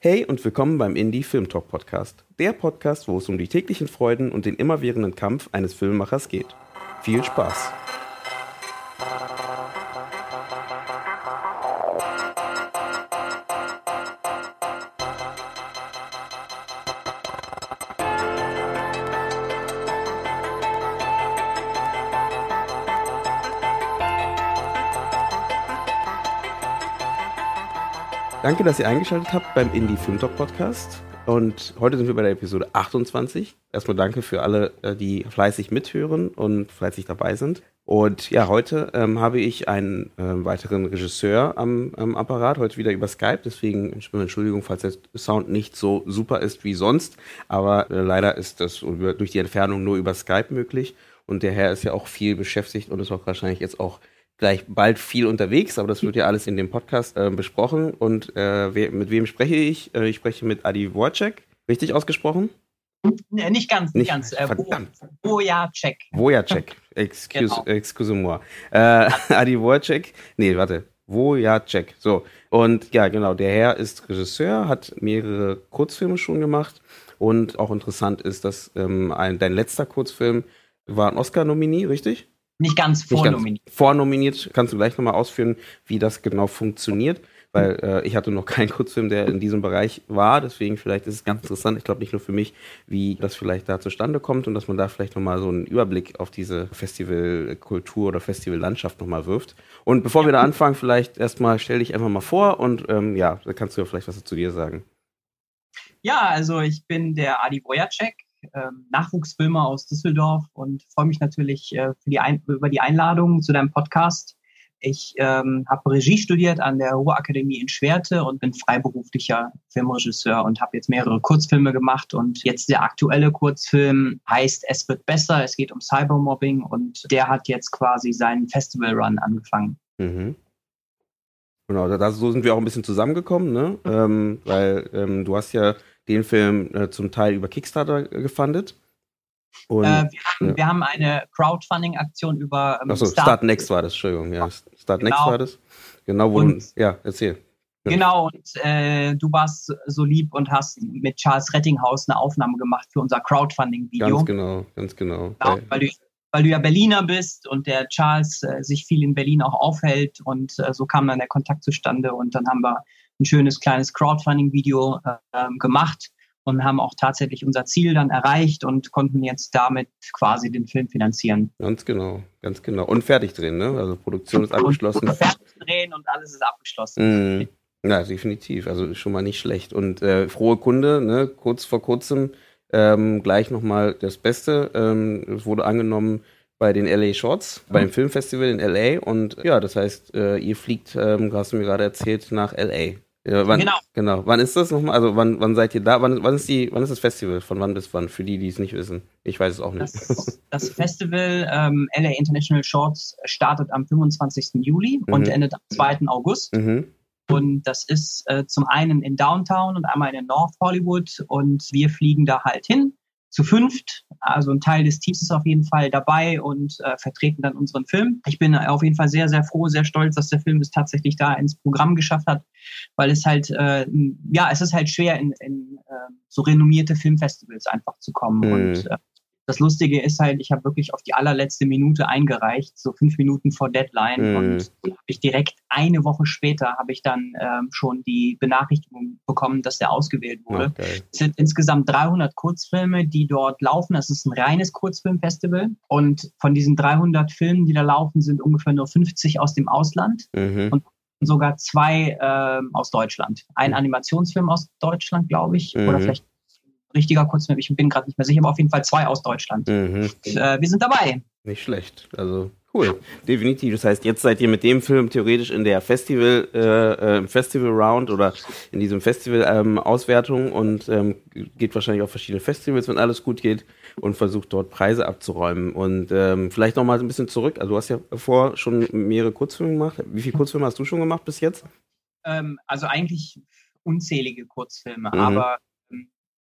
Hey und willkommen beim Indie Film Talk Podcast. Der Podcast, wo es um die täglichen Freuden und den immerwährenden Kampf eines Filmemachers geht. Viel Spaß! Danke, dass ihr eingeschaltet habt beim Indie Film Talk Podcast. Und heute sind wir bei der Episode 28. Erstmal danke für alle, äh, die fleißig mithören und fleißig dabei sind. Und ja, heute ähm, habe ich einen äh, weiteren Regisseur am, am, Apparat, heute wieder über Skype. Deswegen Entschuldigung, falls der Sound nicht so super ist wie sonst. Aber äh, leider ist das durch die Entfernung nur über Skype möglich. Und der Herr ist ja auch viel beschäftigt und ist auch wahrscheinlich jetzt auch gleich bald viel unterwegs, aber das wird ja alles in dem Podcast äh, besprochen. Und äh, we mit wem spreche ich? Äh, ich spreche mit Adi Wojcik. Richtig ausgesprochen? Nee, nicht ganz, nicht, ganz. Äh, verdammt. Wojacek. Wojacek. Excuse, genau. excuse moi. Äh, Adi Wojcik. Nee, warte. Wojacek. So. Und ja, genau, der Herr ist Regisseur, hat mehrere Kurzfilme schon gemacht. Und auch interessant ist, dass ähm, ein, dein letzter Kurzfilm war ein Oscar-Nominie, richtig? Nicht ganz vornominiert. Nicht ganz vornominiert. Kannst du gleich nochmal ausführen, wie das genau funktioniert? Weil äh, ich hatte noch keinen Kurzfilm, der in diesem Bereich war. Deswegen vielleicht ist es ganz interessant. Ich glaube nicht nur für mich, wie das vielleicht da zustande kommt und dass man da vielleicht nochmal so einen Überblick auf diese Festivalkultur oder Festivallandschaft nochmal wirft. Und bevor wir da anfangen, vielleicht erstmal stell dich einfach mal vor und ähm, ja, da kannst du ja vielleicht was zu dir sagen. Ja, also ich bin der Adi Wojacek Nachwuchsfilmer aus Düsseldorf und freue mich natürlich äh, die über die Einladung zu deinem Podcast. Ich ähm, habe Regie studiert an der Ruhrakademie in Schwerte und bin freiberuflicher Filmregisseur und habe jetzt mehrere Kurzfilme gemacht. Und jetzt der aktuelle Kurzfilm heißt Es wird besser. Es geht um Cybermobbing und der hat jetzt quasi seinen Festival-Run angefangen. Mhm. Genau, da, so sind wir auch ein bisschen zusammengekommen, ne? Ähm, weil ähm, du hast ja den Film äh, zum Teil über Kickstarter gefundet. Und, äh, wir, haben, ja. wir, haben, eine Crowdfunding-Aktion über ähm, Achso, Start, Start Next war das, Entschuldigung, ja. Start genau. Next war das. Genau, wo und, du, ja, erzähl. Genau, und äh, du warst so lieb und hast mit Charles Rettinghaus eine Aufnahme gemacht für unser Crowdfunding-Video. Ganz genau, ganz genau. genau weil, du, weil du ja Berliner bist und der Charles äh, sich viel in Berlin auch aufhält und äh, so kam dann der Kontakt zustande und dann haben wir ein schönes kleines Crowdfunding-Video äh, gemacht und haben auch tatsächlich unser Ziel dann erreicht und konnten jetzt damit quasi den Film finanzieren. Ganz genau, ganz genau. Und fertig drehen, ne? Also Produktion ist abgeschlossen. Und fertig drehen und alles ist abgeschlossen. Mm. Ja, definitiv. Also schon mal nicht schlecht. Und äh, frohe Kunde, ne? Kurz vor kurzem ähm, gleich nochmal das Beste. Ähm, es wurde angenommen bei den LA Shorts, mhm. beim Filmfestival in LA. Und ja, das heißt, äh, ihr fliegt, ähm, hast du mir gerade erzählt, nach LA. Ja, wann, genau. Genau. Wann ist das nochmal? Also wann, wann seid ihr da? Wann, wann, ist die, wann ist das Festival? Von wann bis wann? Für die, die es nicht wissen. Ich weiß es auch nicht. Das, das Festival ähm, LA International Shorts startet am 25. Juli mhm. und endet am 2. August. Mhm. Und das ist äh, zum einen in Downtown und einmal in North Hollywood. Und wir fliegen da halt hin zu fünft. Also ein Teil des Teams ist auf jeden Fall dabei und äh, vertreten dann unseren Film. Ich bin auf jeden Fall sehr, sehr froh, sehr stolz, dass der Film es tatsächlich da ins Programm geschafft hat, weil es halt, äh, ja, es ist halt schwer, in, in äh, so renommierte Filmfestivals einfach zu kommen. Mhm. Und äh, das Lustige ist halt, ich habe wirklich auf die allerletzte Minute eingereicht, so fünf Minuten vor Deadline. Mhm. Und habe ich direkt eine Woche später habe ich dann ähm, schon die Benachrichtigung bekommen, dass der ausgewählt wurde. Okay. Es sind insgesamt 300 Kurzfilme, die dort laufen. Das ist ein reines Kurzfilmfestival. Und von diesen 300 Filmen, die da laufen, sind ungefähr nur 50 aus dem Ausland. Mhm. Und sogar zwei ähm, aus Deutschland. Ein mhm. Animationsfilm aus Deutschland, glaube ich, mhm. oder vielleicht richtiger Kurzfilm. Ich bin gerade nicht mehr sicher, aber auf jeden Fall zwei aus Deutschland. Mhm. Äh, wir sind dabei. Nicht schlecht. Also cool, definitiv. Das heißt, jetzt seid ihr mit dem Film theoretisch in der Festival, äh, äh Festival Round oder in diesem Festival ähm, Auswertung und ähm, geht wahrscheinlich auf verschiedene Festivals, wenn alles gut geht und versucht dort Preise abzuräumen. Und ähm, vielleicht noch mal ein bisschen zurück. Also du hast ja vor schon mehrere Kurzfilme gemacht. Wie viele Kurzfilme hast du schon gemacht bis jetzt? Ähm, also eigentlich unzählige Kurzfilme, mhm. aber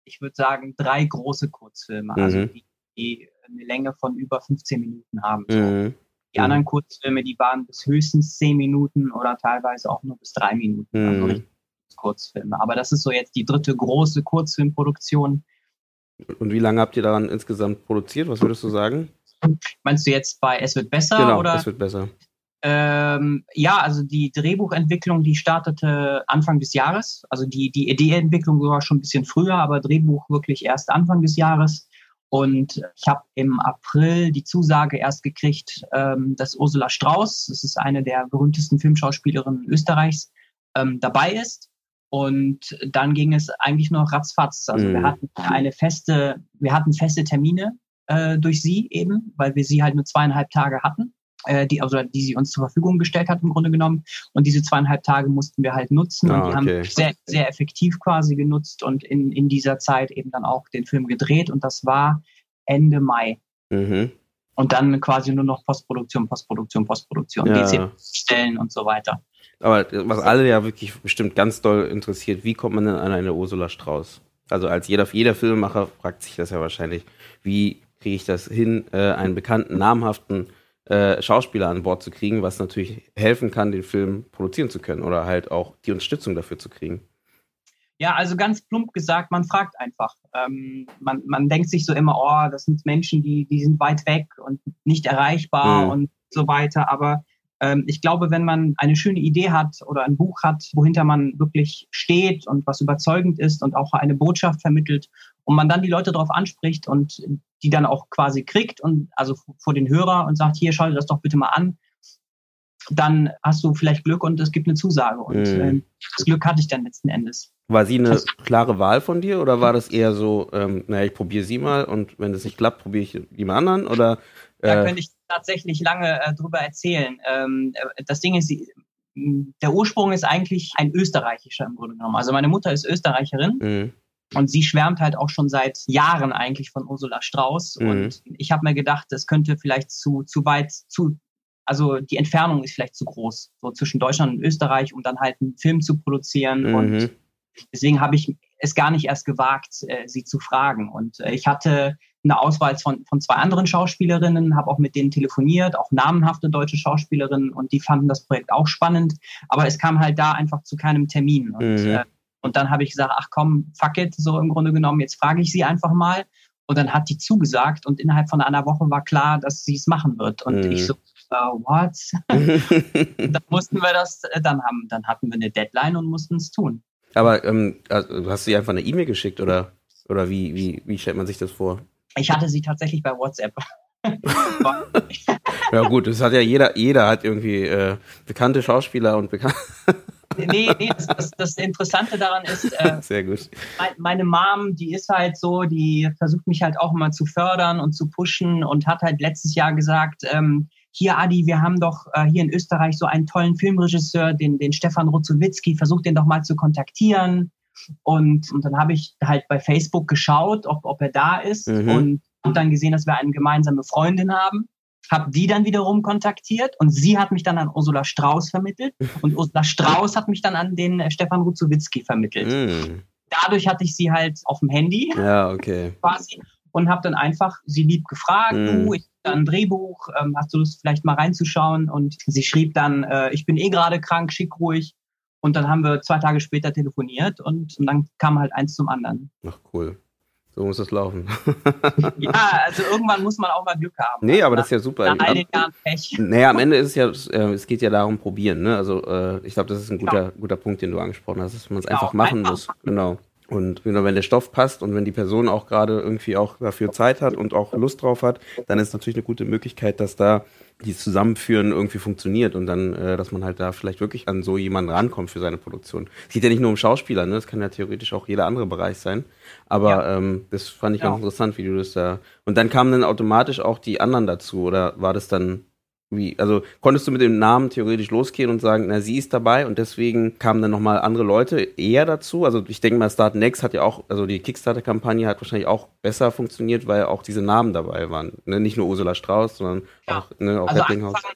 ich würde sagen, drei große Kurzfilme, also mhm. also die, die, eine Länge von über 15 Minuten haben. So. Mhm. Die anderen Kurzfilme, die waren bis höchstens 10 Minuten oder teilweise auch nur bis drei Minuten. Also mhm. Kurzfilme. Aber das ist so jetzt die dritte große Kurzfilmproduktion. Und wie lange habt ihr daran insgesamt produziert? Was würdest du sagen? Meinst du jetzt bei Es wird besser? Genau, oder? es wird besser. Ähm, ja, also die Drehbuchentwicklung, die startete Anfang des Jahres. Also die, die Ideeentwicklung sogar schon ein bisschen früher, aber Drehbuch wirklich erst Anfang des Jahres. Und ich habe im April die Zusage erst gekriegt, ähm, dass Ursula Strauß, das ist eine der berühmtesten Filmschauspielerinnen Österreichs, ähm, dabei ist. Und dann ging es eigentlich nur ratzfatz. Also mhm. wir hatten eine feste, wir hatten feste Termine äh, durch sie eben, weil wir sie halt nur zweieinhalb Tage hatten äh, die, also die sie uns zur Verfügung gestellt hat im Grunde genommen. Und diese zweieinhalb Tage mussten wir halt nutzen ah, und die okay. haben sehr, sehr effektiv quasi genutzt und in, in dieser Zeit eben dann auch den Film gedreht und das war Ende Mai. Mhm. Und dann quasi nur noch Postproduktion, Postproduktion, Postproduktion, ja. stellen und so weiter. Aber was alle ja wirklich bestimmt ganz doll interessiert, wie kommt man denn an eine Ursula Strauß? Also als jeder, jeder Filmemacher fragt sich das ja wahrscheinlich, wie kriege ich das hin, äh, einen bekannten, namhaften äh, Schauspieler an Bord zu kriegen, was natürlich helfen kann, den Film produzieren zu können oder halt auch die Unterstützung dafür zu kriegen. Ja, also ganz plump gesagt, man fragt einfach. Ähm, man, man denkt sich so immer, oh, das sind Menschen, die, die sind weit weg und nicht erreichbar mhm. und so weiter. Aber ähm, ich glaube, wenn man eine schöne Idee hat oder ein Buch hat, wohinter man wirklich steht und was überzeugend ist und auch eine Botschaft vermittelt und man dann die Leute darauf anspricht und die dann auch quasi kriegt und also vor den Hörer und sagt, hier, schalte das doch bitte mal an, dann hast du vielleicht Glück und es gibt eine Zusage. Und mhm. das Glück hatte ich dann letzten Endes. War sie eine klare Wahl von dir oder war das eher so, ähm, naja, ich probiere sie mal und wenn es nicht klappt, probiere ich die mal anderen? Oder, äh da könnte ich tatsächlich lange äh, drüber erzählen. Ähm, äh, das Ding ist, der Ursprung ist eigentlich ein österreichischer im Grunde genommen. Also meine Mutter ist Österreicherin. Mhm. Und sie schwärmt halt auch schon seit Jahren eigentlich von Ursula Strauß. Mhm. Und ich habe mir gedacht, das könnte vielleicht zu, zu weit, zu, also die Entfernung ist vielleicht zu groß, so zwischen Deutschland und Österreich, um dann halt einen Film zu produzieren. Mhm. Und deswegen habe ich es gar nicht erst gewagt, äh, sie zu fragen. Und äh, ich hatte eine Auswahl von, von zwei anderen Schauspielerinnen, habe auch mit denen telefoniert, auch namenhafte deutsche Schauspielerinnen und die fanden das Projekt auch spannend. Aber es kam halt da einfach zu keinem Termin. Und mhm. äh, und dann habe ich gesagt, ach komm, fuck it, so im Grunde genommen, jetzt frage ich sie einfach mal. Und dann hat die zugesagt und innerhalb von einer Woche war klar, dass sie es machen wird. Und mhm. ich so, uh, what? dann mussten wir das, äh, dann haben, dann hatten wir eine Deadline und mussten es tun. Aber ähm, also, hast du ihr einfach eine E-Mail geschickt oder, oder wie, wie, wie stellt man sich das vor? Ich hatte sie tatsächlich bei WhatsApp. ja gut, das hat ja jeder, jeder hat irgendwie äh, bekannte Schauspieler und bekannte nee, nee, das, das, das, Interessante daran ist, äh, Sehr gut. meine Mom, die ist halt so, die versucht mich halt auch immer zu fördern und zu pushen und hat halt letztes Jahr gesagt, ähm, hier Adi, wir haben doch äh, hier in Österreich so einen tollen Filmregisseur, den, den Stefan Ruzowitzki, versucht den doch mal zu kontaktieren. Und, und dann habe ich halt bei Facebook geschaut, ob, ob er da ist mhm. und, und dann gesehen, dass wir eine gemeinsame Freundin haben habe die dann wiederum kontaktiert und sie hat mich dann an Ursula Strauß vermittelt und Ursula Strauß hat mich dann an den äh, Stefan Ruzowitzki vermittelt. Mm. Dadurch hatte ich sie halt auf dem Handy. Ja, okay. Quasi und habe dann einfach sie lieb gefragt, mm. du, ich habe ein Drehbuch, ähm, hast du Lust vielleicht mal reinzuschauen? Und sie schrieb dann, äh, ich bin eh gerade krank, schick ruhig. Und dann haben wir zwei Tage später telefoniert und, und dann kam halt eins zum anderen. Ach cool. So muss das laufen. ja, also irgendwann muss man auch mal Glück haben. Nee, aber das ist ja super. Nach all den Jahren Pech. Naja, am Ende ist es ja, äh, es geht ja darum, probieren. Ne? Also äh, ich glaube, das ist ein guter, genau. guter Punkt, den du angesprochen hast, dass man es genau, einfach machen einfach. muss. Genau. Und genau, wenn der Stoff passt und wenn die Person auch gerade irgendwie auch dafür Zeit hat und auch Lust drauf hat, dann ist natürlich eine gute Möglichkeit, dass da die Zusammenführen irgendwie funktioniert und dann, äh, dass man halt da vielleicht wirklich an so jemanden rankommt für seine Produktion. Es geht ja nicht nur um Schauspieler, ne? Das kann ja theoretisch auch jeder andere Bereich sein. Aber ja. ähm, das fand ich ja. ganz interessant, wie du das da. Und dann kamen dann automatisch auch die anderen dazu, oder war das dann wie, also konntest du mit dem Namen theoretisch losgehen und sagen, na, sie ist dabei und deswegen kamen dann nochmal andere Leute eher dazu? Also ich denke mal, Start Next hat ja auch, also die Kickstarter-Kampagne hat wahrscheinlich auch besser funktioniert, weil auch diese Namen dabei waren. Ne? Nicht nur Ursula Strauß, sondern ja. auch, ne, auch also Rettinghaus. Angefangen,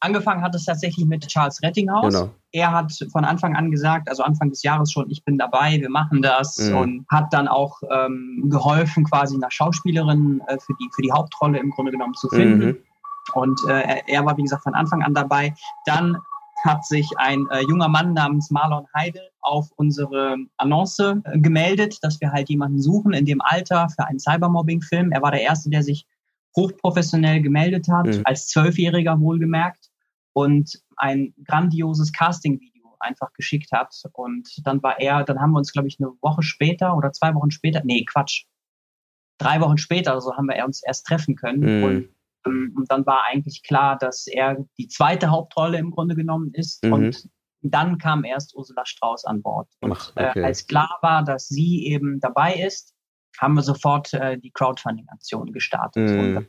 angefangen hat es tatsächlich mit Charles Rettinghaus. Genau. Er hat von Anfang an gesagt, also Anfang des Jahres schon, ich bin dabei, wir machen das mhm. und hat dann auch ähm, geholfen, quasi nach Schauspielerin äh, für, die, für die Hauptrolle im Grunde genommen zu finden. Mhm und äh, er war, wie gesagt, von Anfang an dabei. Dann hat sich ein äh, junger Mann namens Marlon Heidel auf unsere Annonce äh, gemeldet, dass wir halt jemanden suchen in dem Alter für einen Cybermobbing-Film. Er war der Erste, der sich hochprofessionell gemeldet hat, mhm. als Zwölfjähriger wohlgemerkt und ein grandioses Casting-Video einfach geschickt hat. Und dann war er, dann haben wir uns, glaube ich, eine Woche später oder zwei Wochen später, nee, Quatsch, drei Wochen später so haben wir uns erst treffen können. Mhm. Und, und, dann war eigentlich klar, dass er die zweite Hauptrolle im Grunde genommen ist. Mhm. Und dann kam erst Ursula Strauß an Bord. Und Ach, okay. äh, als klar war, dass sie eben dabei ist, haben wir sofort äh, die Crowdfunding-Aktion gestartet. Mhm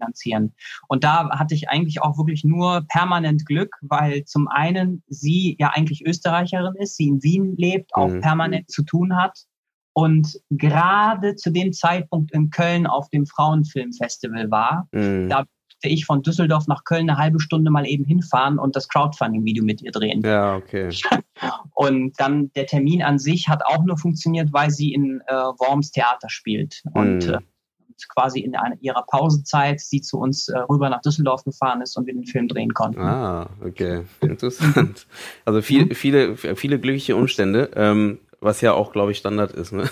finanzieren. Und da hatte ich eigentlich auch wirklich nur permanent Glück, weil zum einen sie ja eigentlich Österreicherin ist, sie in Wien lebt, auch mhm. permanent zu tun hat und gerade zu dem Zeitpunkt in Köln auf dem Frauenfilmfestival war. Mhm. Da durfte ich von Düsseldorf nach Köln eine halbe Stunde mal eben hinfahren und das Crowdfunding-Video mit ihr drehen. Ja, okay. Und dann der Termin an sich hat auch nur funktioniert, weil sie in äh, Worms Theater spielt. Und mhm. äh, quasi in einer, ihrer Pausenzeit sie zu uns äh, rüber nach Düsseldorf gefahren ist und wir den Film drehen konnten. Ah, okay. Interessant. Also viel, mhm. viele, viele glückliche Umstände. Ähm, was ja auch, glaube ich, Standard ist, ne?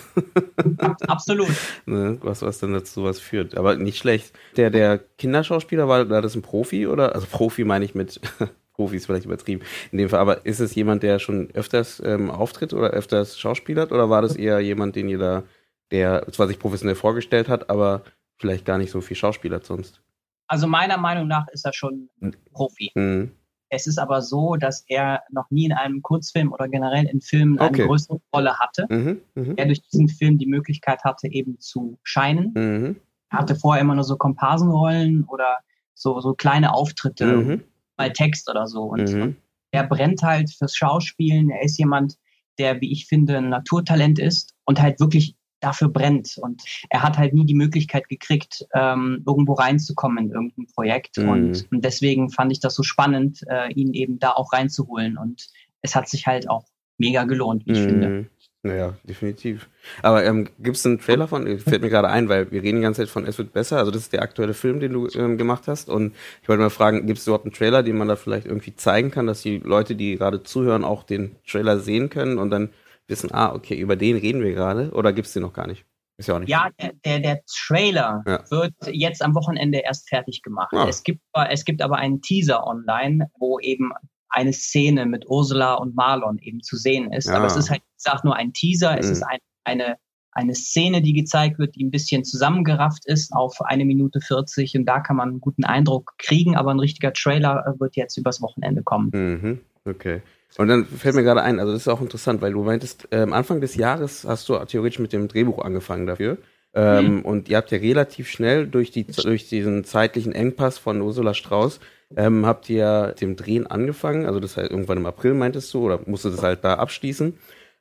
Absolut. ne? Was, was dann dazu was führt. Aber nicht schlecht. Der, der Kinderschauspieler, war, war das ein Profi oder? Also Profi meine ich mit Profi ist vielleicht übertrieben in dem Fall, aber ist es jemand, der schon öfters ähm, auftritt oder öfters schauspielert oder war das eher jemand, den ihr da der zwar sich professionell vorgestellt hat, aber vielleicht gar nicht so viel Schauspiel hat sonst. Also meiner Meinung nach ist er schon Profi. Mhm. Es ist aber so, dass er noch nie in einem Kurzfilm oder generell in Filmen eine okay. größere Rolle hatte. Mhm, mh. Er durch diesen Film die Möglichkeit hatte, eben zu scheinen. Mhm. Er hatte vorher immer nur so Komparsenrollen oder so, so kleine Auftritte, mhm. mal Text oder so. Und, und mhm. er brennt halt fürs Schauspielen. Er ist jemand, der, wie ich finde, ein Naturtalent ist und halt wirklich dafür brennt. Und er hat halt nie die Möglichkeit gekriegt, ähm, irgendwo reinzukommen in irgendein Projekt. Mhm. Und, und, deswegen fand ich das so spannend, äh, ihn eben da auch reinzuholen. Und es hat sich halt auch mega gelohnt, wie ich mhm. finde. Ja, definitiv. Aber ähm, gibt es einen Trailer von, fällt mir gerade ein, weil wir reden die ganze Zeit von Es wird besser, also das ist der aktuelle Film, den du ähm, gemacht hast und ich wollte mal fragen, gibt es überhaupt einen Trailer, den man da vielleicht irgendwie zeigen kann, dass die Leute, die gerade zuhören, auch den Trailer sehen können und dann wissen, ah, okay, über den reden wir gerade oder gibt es den noch gar nicht? Ist ja auch nicht. Ja, der, der, der Trailer ja. wird jetzt am Wochenende erst fertig gemacht. Ah. Es, gibt, es gibt aber einen Teaser online, wo eben eine Szene mit Ursula und Marlon eben zu sehen ist. Ja. Aber es ist halt, ich sag nur ein Teaser, es mhm. ist ein, eine, eine Szene, die gezeigt wird, die ein bisschen zusammengerafft ist auf eine Minute 40 und da kann man einen guten Eindruck kriegen, aber ein richtiger Trailer äh, wird jetzt übers Wochenende kommen. Mhm. Okay. Und dann fällt mir gerade ein, also das ist auch interessant, weil du meintest, äh, Anfang des Jahres hast du theoretisch mit dem Drehbuch angefangen dafür. Ähm, mhm. Und ihr habt ja relativ schnell durch, die, durch diesen zeitlichen Engpass von Ursula Strauß, ähm, habt ihr dem Drehen angefangen. Also das heißt, irgendwann im April meintest du, oder musstest das halt da abschließen.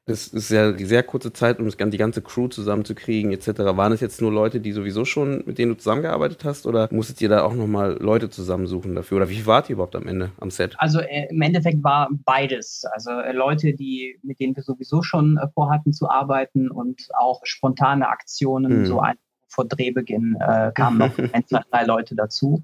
Das ist ja sehr kurze Zeit, um die ganze Crew zusammenzukriegen etc. Waren es jetzt nur Leute, die sowieso schon, mit denen du zusammengearbeitet hast oder musstet ihr da auch nochmal Leute zusammensuchen dafür? Oder wie wart ihr überhaupt am Ende am Set? Also äh, im Endeffekt war beides. Also äh, Leute, die, mit denen wir sowieso schon äh, vorhatten zu arbeiten und auch spontane Aktionen, mhm. so ein vor Drehbeginn äh, kamen noch ein, zwei, drei Leute dazu.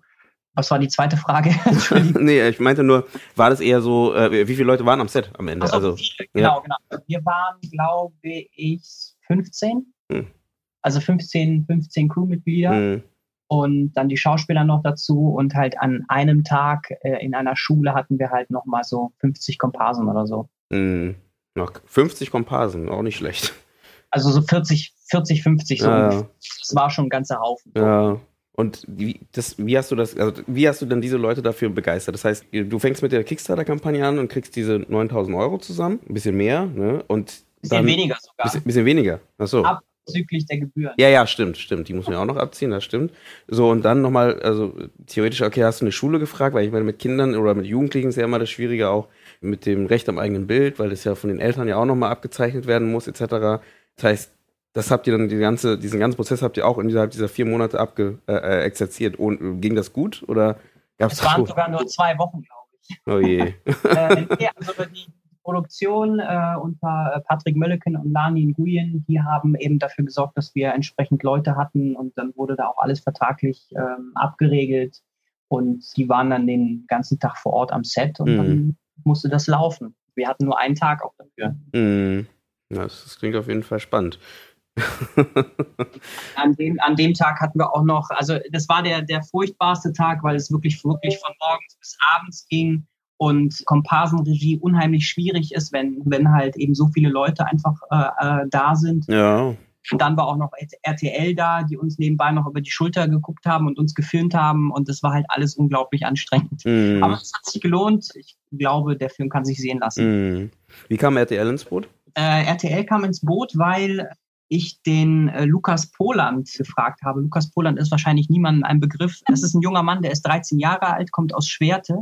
Was war die zweite Frage? nee, ich meinte nur, war das eher so, äh, wie viele Leute waren am Set am Ende? So, also, viele, genau, ja. genau. Wir waren, glaube ich, 15. Hm. Also 15, 15 Crewmitglieder. Hm. Und dann die Schauspieler noch dazu. Und halt an einem Tag äh, in einer Schule hatten wir halt nochmal so 50 Komparsen oder so. Hm. Noch 50 Komparsen, auch nicht schlecht. Also so 40, 40, 50 so. Ja. Das war schon ein ganzer Haufen. Ja. Und wie, das, wie hast du das, also wie hast du denn diese Leute dafür begeistert? Das heißt, du fängst mit der Kickstarter-Kampagne an und kriegst diese 9000 Euro zusammen, ein bisschen mehr, ne? Und bisschen dann, weniger sogar. Bisschen, bisschen weniger. Achso. Abzüglich der Gebühren. Ja, ja, stimmt, stimmt. Die muss man ja auch noch abziehen, das stimmt. So, und dann nochmal, also theoretisch, okay, hast du eine Schule gefragt, weil ich meine, mit Kindern oder mit Jugendlichen ist ja immer das Schwierige auch mit dem Recht am eigenen Bild, weil das ja von den Eltern ja auch nochmal abgezeichnet werden muss, etc. Das heißt, das habt ihr dann die ganze, diesen ganzen Prozess habt ihr auch innerhalb dieser vier Monate abge, äh, äh exerziert. Und äh, ging das gut oder gab's Es waren sogar nur zwei Wochen, glaube ich. Oh je. äh, nee, also die Produktion äh, unter Patrick Mölleken und Lani Nguyen, die haben eben dafür gesorgt, dass wir entsprechend Leute hatten und dann wurde da auch alles vertraglich ähm, abgeregelt und die waren dann den ganzen Tag vor Ort am Set und mhm. dann musste das laufen. Wir hatten nur einen Tag auch dafür. Mm. Ja, das klingt auf jeden Fall spannend. an, dem, an dem Tag hatten wir auch noch, also das war der, der furchtbarste Tag, weil es wirklich, wirklich von morgens bis abends ging und Komparsenregie unheimlich schwierig ist, wenn, wenn halt eben so viele Leute einfach äh, äh da sind. Ja. Und dann war auch noch RTL da, die uns nebenbei noch über die Schulter geguckt haben und uns gefilmt haben. Und das war halt alles unglaublich anstrengend. Mm. Aber es hat sich gelohnt. Ich glaube, der Film kann sich sehen lassen. Mm. Wie kam RTL ins Boot? Äh, RTL kam ins Boot, weil ich den äh, Lukas Poland gefragt habe. Lukas Poland ist wahrscheinlich niemandem ein Begriff. Das ist ein junger Mann, der ist 13 Jahre alt, kommt aus Schwerte.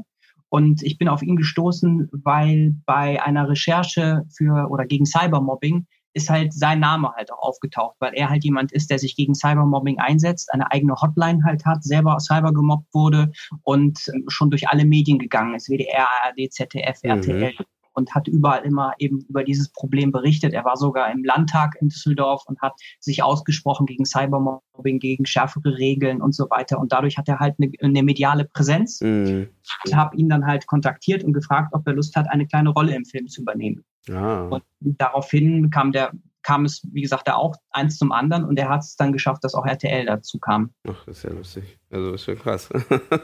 Und ich bin auf ihn gestoßen, weil bei einer Recherche für oder gegen Cybermobbing ist halt sein Name halt auch aufgetaucht, weil er halt jemand ist, der sich gegen Cybermobbing einsetzt, eine eigene Hotline halt hat, selber cyber gemobbt wurde und schon durch alle Medien gegangen ist, WDR, ARD, ZDF, mhm. RTL und hat überall immer eben über dieses Problem berichtet. Er war sogar im Landtag in Düsseldorf und hat sich ausgesprochen gegen Cybermobbing, gegen schärfere Regeln und so weiter. Und dadurch hat er halt eine, eine mediale Präsenz. Mhm. Ich habe ihn dann halt kontaktiert und gefragt, ob er Lust hat, eine kleine Rolle im Film zu übernehmen. Ah. Und daraufhin kam der kam es, wie gesagt, da auch eins zum anderen und er hat es dann geschafft, dass auch RTL dazu kam. Ach, das ist ja lustig. Also das ist ja krass.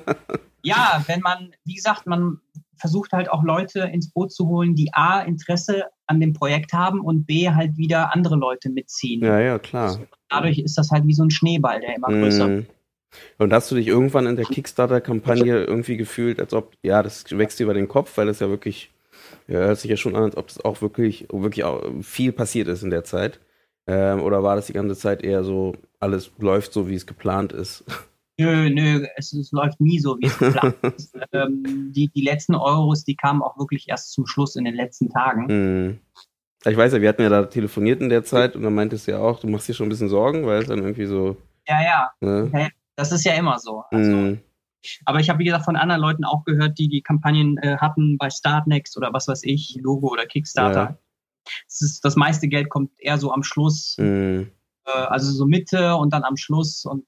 ja, wenn man, wie gesagt, man versucht halt auch Leute ins Boot zu holen, die A, Interesse an dem Projekt haben und B, halt wieder andere Leute mitziehen. Ja, ja, klar. Dadurch ist das halt wie so ein Schneeball, der immer größer wird. Und hast du dich irgendwann in der Kickstarter-Kampagne irgendwie gefühlt, als ob, ja, das wächst über den Kopf, weil das ja wirklich ja, hört sich ja schon an, als ob das auch wirklich, wirklich auch viel passiert ist in der Zeit. Ähm, oder war das die ganze Zeit eher so, alles läuft so, wie es geplant ist? Nö, nö, es, es läuft nie so, wie es geplant ist. Ähm, die, die letzten Euros, die kamen auch wirklich erst zum Schluss in den letzten Tagen. Hm. Ich weiß ja, wir hatten ja da telefoniert in der Zeit und dann meintest du ja auch, du machst dir schon ein bisschen Sorgen, weil es dann irgendwie so. Ja, ja. Ne? Das ist ja immer so. Also, mm. Aber ich habe, wie gesagt, von anderen Leuten auch gehört, die die Kampagnen äh, hatten bei Startnext oder was weiß ich, Logo oder Kickstarter. Ja. Das, ist, das meiste Geld kommt eher so am Schluss, mhm. äh, also so Mitte und dann am Schluss und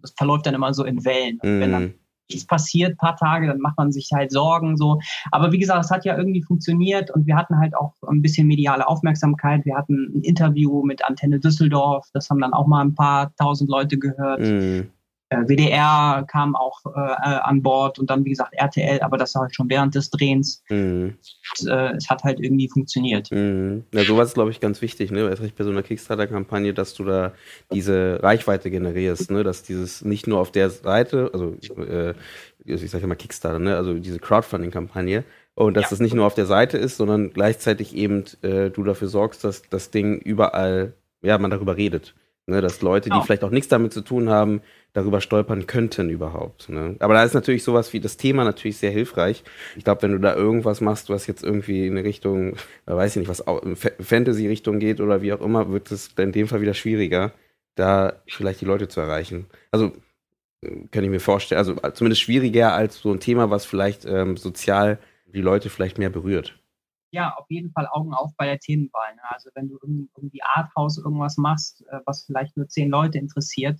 das verläuft dann immer so in Wellen. Mhm. Wenn dann mhm. nichts passiert, paar Tage, dann macht man sich halt Sorgen so. Aber wie gesagt, es hat ja irgendwie funktioniert und wir hatten halt auch ein bisschen mediale Aufmerksamkeit. Wir hatten ein Interview mit Antenne Düsseldorf, das haben dann auch mal ein paar tausend Leute gehört. Mhm. Äh, WDR kam auch äh, äh, an Bord und dann, wie gesagt, RTL, aber das war halt schon während des Drehens. Mhm. Und, äh, es hat halt irgendwie funktioniert. Mhm. Ja, sowas ist, glaube ich, ganz wichtig, ne? Erst recht bei so einer Kickstarter-Kampagne, dass du da diese Reichweite generierst, ne? Dass dieses nicht nur auf der Seite, also äh, ich sage mal Kickstarter, ne? Also diese Crowdfunding-Kampagne, und dass ja. das nicht nur auf der Seite ist, sondern gleichzeitig eben äh, du dafür sorgst, dass das Ding überall, ja, man darüber redet. Ne, dass Leute, die genau. vielleicht auch nichts damit zu tun haben, darüber stolpern könnten überhaupt. Ne? Aber da ist natürlich sowas wie das Thema natürlich sehr hilfreich. Ich glaube, wenn du da irgendwas machst, was jetzt irgendwie in eine Richtung, weiß ich nicht, was Fantasy-Richtung geht oder wie auch immer, wird es in dem Fall wieder schwieriger, da vielleicht die Leute zu erreichen. Also kann ich mir vorstellen, also zumindest schwieriger als so ein Thema, was vielleicht ähm, sozial die Leute vielleicht mehr berührt ja, auf jeden Fall Augen auf bei der Themenwahl. Ne? Also wenn du irgendwie Arthouse irgendwas machst, äh, was vielleicht nur zehn Leute interessiert,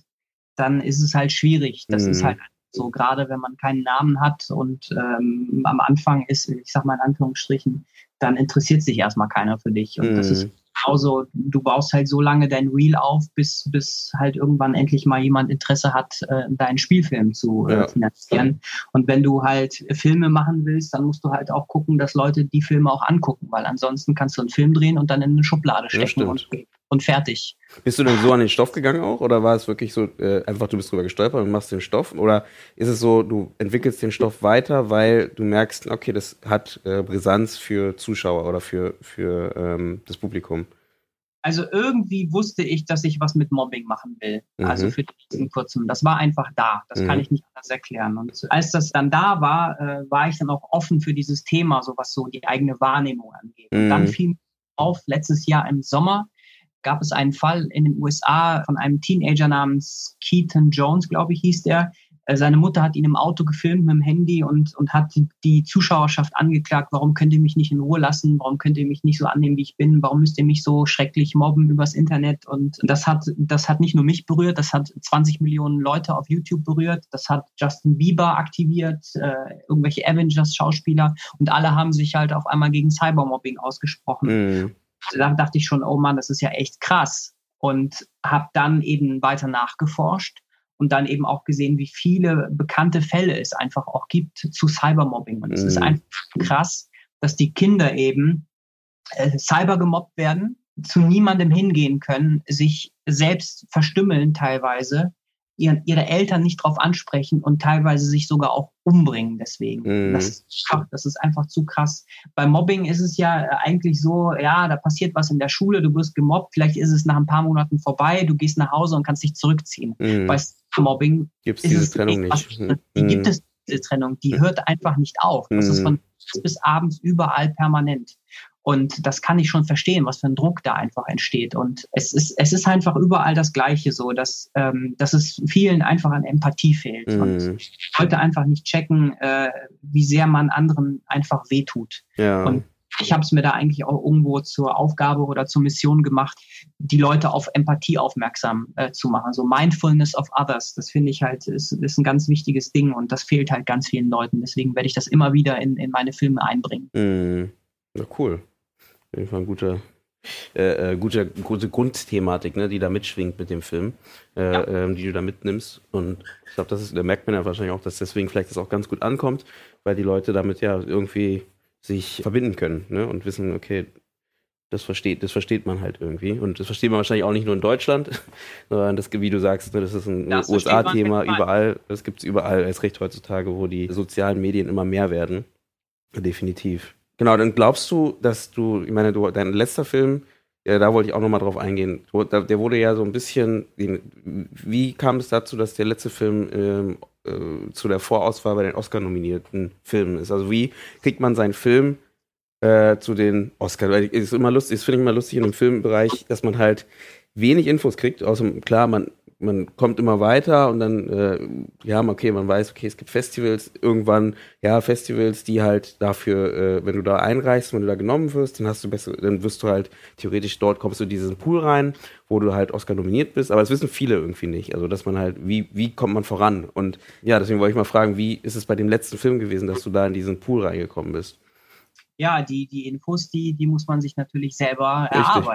dann ist es halt schwierig. Das mhm. ist halt so, gerade wenn man keinen Namen hat und ähm, am Anfang ist, ich sag mal in Anführungsstrichen, dann interessiert sich erstmal keiner für dich. Und mhm. das ist mhm genauso, du baust halt so lange dein Reel auf, bis, bis halt irgendwann endlich mal jemand Interesse hat, äh, deinen Spielfilm zu äh, ja. finanzieren. Und wenn du halt Filme machen willst, dann musst du halt auch gucken, dass Leute die Filme auch angucken, weil ansonsten kannst du einen Film drehen und dann in eine Schublade stecken ja, und, und fertig. Bist du denn so an den Stoff gegangen auch? Oder war es wirklich so, äh, einfach du bist drüber gestolpert und machst den Stoff? Oder ist es so, du entwickelst den Stoff weiter, weil du merkst, okay, das hat äh, Brisanz für Zuschauer oder für, für ähm, das Publikum? Also irgendwie wusste ich, dass ich was mit Mobbing machen will. Mhm. Also für diesen kurzen. Das war einfach da. Das mhm. kann ich nicht anders erklären. Und als das dann da war, äh, war ich dann auch offen für dieses Thema, so was so die eigene Wahrnehmung angeht. Und dann mhm. fiel mir auf, letztes Jahr im Sommer, gab es einen Fall in den USA von einem Teenager namens Keaton Jones, glaube ich, hieß der. Äh, seine Mutter hat ihn im Auto gefilmt mit dem Handy und, und hat die, Zuschauerschaft angeklagt, warum könnt ihr mich nicht in Ruhe lassen, warum könnt ihr mich nicht so annehmen, wie ich bin, warum müsst ihr mich so schrecklich mobben übers Internet. Und das hat, das hat nicht nur mich berührt, das hat 20 Millionen Leute auf YouTube berührt, das hat Justin Bieber aktiviert, äh, irgendwelche Avengers-Schauspieler und alle haben sich halt auf einmal gegen Cybermobbing ausgesprochen. Mhm. Da dachte ich schon, oh Mann, das ist ja echt krass. Und habe dann eben weiter nachgeforscht und dann eben auch gesehen, wie viele bekannte Fälle es einfach auch gibt zu Cybermobbing. Und es mhm. ist einfach krass, dass die Kinder eben äh, cyber gemobbt werden, zu niemandem hingehen können, sich selbst verstümmeln teilweise, ihre Eltern nicht drauf ansprechen und teilweise sich sogar auch umbringen deswegen. Mhm. Das, ist, das ist einfach zu krass. Bei Mobbing ist es ja eigentlich so, ja, da passiert was in der Schule, du wirst gemobbt, vielleicht ist es nach ein paar Monaten vorbei, du gehst nach Hause und kannst dich zurückziehen. Mhm. Bei Mobbing Gibt's ist diese es Trennung nicht. Mhm. Die mhm. gibt es, diese Trennung, die hört einfach nicht auf. Das ist mhm. von bis abends überall permanent. Und das kann ich schon verstehen, was für ein Druck da einfach entsteht. Und es ist, es ist einfach überall das Gleiche so, dass, ähm, dass es vielen einfach an Empathie fehlt. Mhm. Und Leute einfach nicht checken, äh, wie sehr man anderen einfach wehtut. Ja. Und ich habe es mir da eigentlich auch irgendwo zur Aufgabe oder zur Mission gemacht, die Leute auf Empathie aufmerksam äh, zu machen. So Mindfulness of Others, das finde ich halt, ist, ist ein ganz wichtiges Ding und das fehlt halt ganz vielen Leuten. Deswegen werde ich das immer wieder in, in meine Filme einbringen. Mhm. Na cool. Auf jeden Fall ein guter, äh, äh, gute, gute Grundthematik, ne, die da mitschwingt mit dem Film, äh, ja. ähm, die du da mitnimmst. Und ich glaube, das ist, da merkt man ja wahrscheinlich auch, dass deswegen vielleicht das auch ganz gut ankommt, weil die Leute damit ja irgendwie sich verbinden können ne, und wissen, okay, das versteht, das versteht man halt irgendwie. Und das versteht man wahrscheinlich auch nicht nur in Deutschland, sondern das, wie du sagst, ne, das ist ein USA-Thema überall. Das gibt es überall als recht heutzutage, wo die sozialen Medien immer mehr werden. Definitiv. Genau, dann glaubst du, dass du, ich meine, du, dein letzter Film, ja, da wollte ich auch nochmal drauf eingehen, der wurde ja so ein bisschen, wie kam es dazu, dass der letzte Film ähm, äh, zu der Vorauswahl bei den Oscar-nominierten Filmen ist? Also wie kriegt man seinen Film äh, zu den Oscars? Weil ist immer lustig, das finde ich immer lustig in dem Filmbereich, dass man halt wenig Infos kriegt, außer klar, man man kommt immer weiter und dann, äh, ja, okay, man weiß, okay, es gibt Festivals, irgendwann, ja, Festivals, die halt dafür, äh, wenn du da einreichst, wenn du da genommen wirst, dann hast du besser, dann wirst du halt theoretisch dort kommst du in diesen Pool rein, wo du halt Oscar nominiert bist, aber das wissen viele irgendwie nicht. Also, dass man halt, wie, wie kommt man voran? Und ja, deswegen wollte ich mal fragen, wie ist es bei dem letzten Film gewesen, dass du da in diesen Pool reingekommen bist? Ja, die, die Infos, die, die muss man sich natürlich selber Richtig.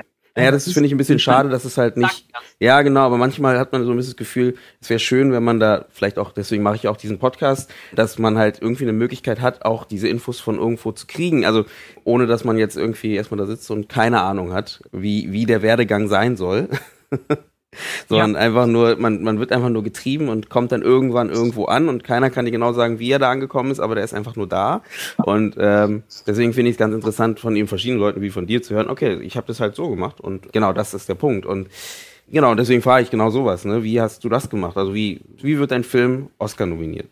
Naja, das, das finde ich ein bisschen schade, dass es halt nicht. Ja, genau, aber manchmal hat man so ein bisschen das Gefühl, es wäre schön, wenn man da vielleicht auch, deswegen mache ich auch diesen Podcast, dass man halt irgendwie eine Möglichkeit hat, auch diese Infos von irgendwo zu kriegen. Also ohne dass man jetzt irgendwie erstmal da sitzt und keine Ahnung hat, wie, wie der Werdegang sein soll. sondern ja. einfach nur, man, man wird einfach nur getrieben und kommt dann irgendwann irgendwo an und keiner kann dir genau sagen, wie er da angekommen ist, aber der ist einfach nur da. Und ähm, deswegen finde ich es ganz interessant, von ihm verschiedenen Leuten wie von dir zu hören, okay, ich habe das halt so gemacht und genau das ist der Punkt. Und genau, deswegen frage ich genau sowas, ne? Wie hast du das gemacht? Also wie, wie wird dein Film Oscar nominiert?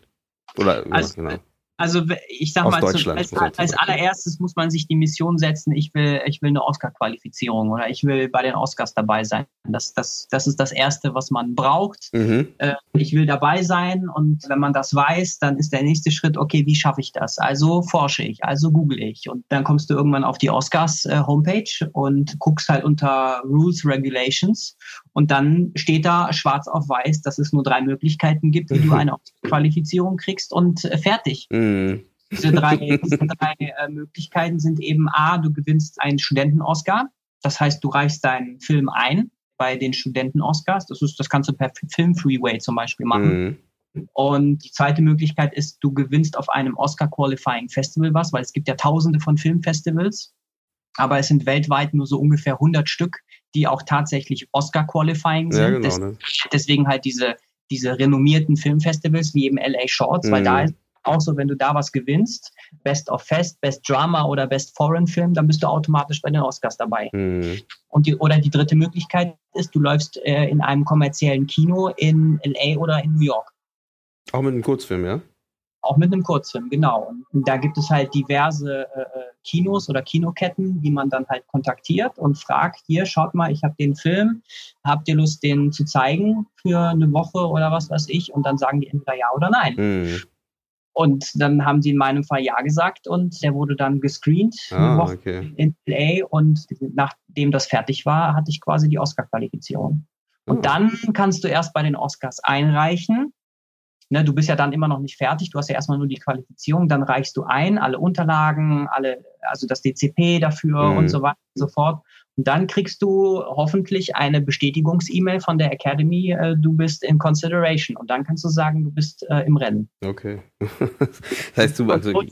Oder also, genau. Also ich sag mal, zum, als, als, allererstes muss man sich die Mission setzen, ich will, ich will eine Oscar-Qualifizierung oder ich will bei den Oscars dabei sein. Das, das, das ist das Erste, was man braucht. Mhm. Äh, ich will dabei sein und wenn man das weiß, dann ist der nächste Schritt, okay, wie schaffe ich das? Also forsche ich, also google ich und dann kommst du irgendwann auf die Oscars-Homepage äh, und guckst halt unter Rules, Regulations und dann steht da schwarz auf weiß, dass es nur drei Möglichkeiten gibt, wie du eine Qualifizierung kriegst und äh, fertig. Mhm. Diese drei, diese drei äh, Möglichkeiten sind eben A, du gewinnst einen Studenten-Oscar. Das heißt, du reichst deinen Film ein bei den Studenten-Oscars. Das, ist, das kannst du per Film-Freeway zum Beispiel machen. Mhm. Und die zweite Möglichkeit ist, du gewinnst auf einem Oscar-Qualifying Festival was, weil es gibt ja tausende von Filmfestivals, aber es sind weltweit nur so ungefähr 100 Stück, die auch tatsächlich Oscar-Qualifying sind. Ja, genau, ne? Deswegen halt diese, diese renommierten Filmfestivals wie eben LA Shorts, mhm. weil da ist auch so, wenn du da was gewinnst, Best of Fest, Best Drama oder Best Foreign Film, dann bist du automatisch bei den Oscars dabei. Mhm. Und die, oder die dritte Möglichkeit ist, du läufst äh, in einem kommerziellen Kino in LA oder in New York. Auch mit einem Kurzfilm, ja? Auch mit einem Kurzfilm, genau. Und da gibt es halt diverse äh, Kinos oder Kinoketten, die man dann halt kontaktiert und fragt, hier, schaut mal, ich habe den Film, habt ihr Lust, den zu zeigen für eine Woche oder was weiß ich? Und dann sagen die entweder ja oder nein. Mhm. Und dann haben sie in meinem Fall ja gesagt und der wurde dann gescreent ah, okay. in LA und nachdem das fertig war, hatte ich quasi die Oscar-Qualifizierung. Und oh. dann kannst du erst bei den Oscars einreichen Ne, du bist ja dann immer noch nicht fertig, du hast ja erstmal nur die Qualifizierung, dann reichst du ein, alle Unterlagen, alle, also das DCP dafür mhm. und so weiter und so fort. Und dann kriegst du hoffentlich eine Bestätigungs-E-Mail von der Academy, äh, du bist in Consideration. Und dann kannst du sagen, du bist äh, im Rennen. Okay. das heißt, du, also,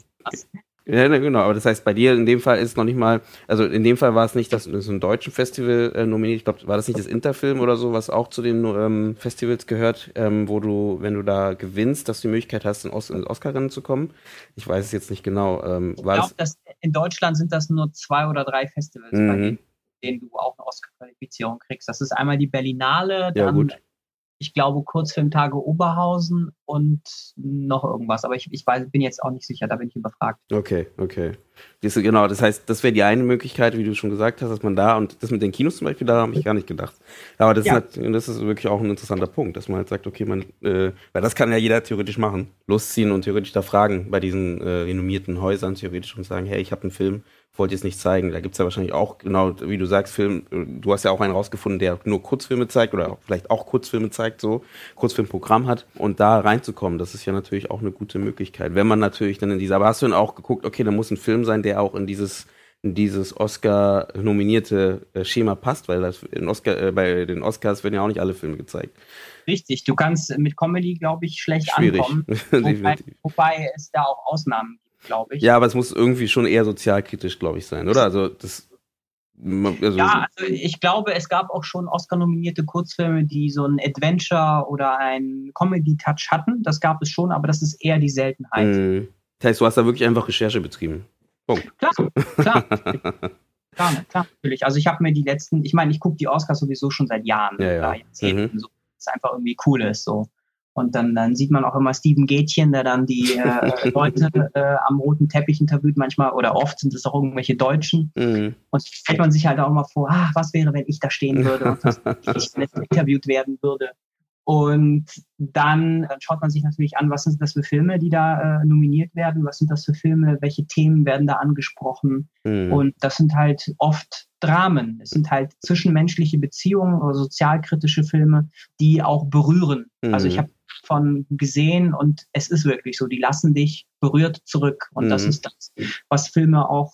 ja, genau, aber das heißt, bei dir in dem Fall ist noch nicht mal, also in dem Fall war es nicht, dass du so ein deutschen Festival äh, nominiert, ich glaube, war das nicht das Interfilm oder so, was auch zu den ähm, Festivals gehört, ähm, wo du, wenn du da gewinnst, dass du die Möglichkeit hast, in, Os ins Oscar-Rennen zu kommen? Ich weiß es jetzt nicht genau. Ähm, ich glaube, in Deutschland sind das nur zwei oder drei Festivals, mhm. bei denen du auch eine Oscar-Qualifizierung kriegst. Das ist einmal die Berlinale, dann ja, ich glaube, Kurzfilmtage Oberhausen und noch irgendwas. Aber ich, ich weiß, bin jetzt auch nicht sicher, da bin ich überfragt. Okay, okay. Das, genau, das heißt, das wäre die eine Möglichkeit, wie du schon gesagt hast, dass man da, und das mit den Kinos zum Beispiel, da habe ich gar nicht gedacht. Aber das, ja. ist, das ist wirklich auch ein interessanter Punkt, dass man halt sagt, okay, man, äh, weil das kann ja jeder theoretisch machen. Losziehen und theoretisch da fragen bei diesen äh, renommierten Häusern theoretisch und sagen, hey, ich habe einen Film, wollte ich es nicht zeigen. Da gibt es ja wahrscheinlich auch, genau wie du sagst, Film, du hast ja auch einen rausgefunden, der nur Kurzfilme zeigt oder vielleicht auch Kurzfilme zeigt, so, Kurzfilmprogramm hat. Und da reinzukommen, das ist ja natürlich auch eine gute Möglichkeit. Wenn man natürlich dann in dieser, aber hast du dann auch geguckt, okay, da muss ein Film sein, der auch in dieses dieses Oscar-nominierte äh, Schema passt, weil das in Oscar, äh, bei den Oscars werden ja auch nicht alle Filme gezeigt. Richtig, du kannst mit Comedy, glaube ich, schlecht Schwierig. ankommen. wobei, wobei es da auch Ausnahmen glaube ich. Ja, aber es muss irgendwie schon eher sozialkritisch, glaube ich, sein, oder? Also das. Also ja, also ich glaube, es gab auch schon Oscar-nominierte Kurzfilme, die so ein Adventure oder ein Comedy-Touch hatten. Das gab es schon, aber das ist eher die Seltenheit. Mhm. Das heißt, du hast da wirklich einfach Recherche betrieben. Punkt. Klar, klar. klar, klar, natürlich. Also ich habe mir die letzten, ich meine, ich gucke die Oscars sowieso schon seit Jahren ja, ja. Jahrzehnten, mhm. so, es einfach irgendwie cool ist. So. Und dann, dann sieht man auch immer Steven Gätchen, der dann die äh, Leute äh, am roten Teppich interviewt, manchmal oder oft sind es auch irgendwelche Deutschen. Mhm. Und stellt man sich halt auch mal vor, ah, was wäre, wenn ich da stehen würde und ich interviewt werden würde. Und dann, dann schaut man sich natürlich an, was sind das für Filme, die da äh, nominiert werden, was sind das für Filme, welche Themen werden da angesprochen. Mhm. Und das sind halt oft Dramen, es sind halt zwischenmenschliche Beziehungen oder sozialkritische Filme, die auch berühren. Mhm. Also ich habe von gesehen und es ist wirklich so, die lassen dich berührt zurück. Und mhm. das ist das, was Filme auch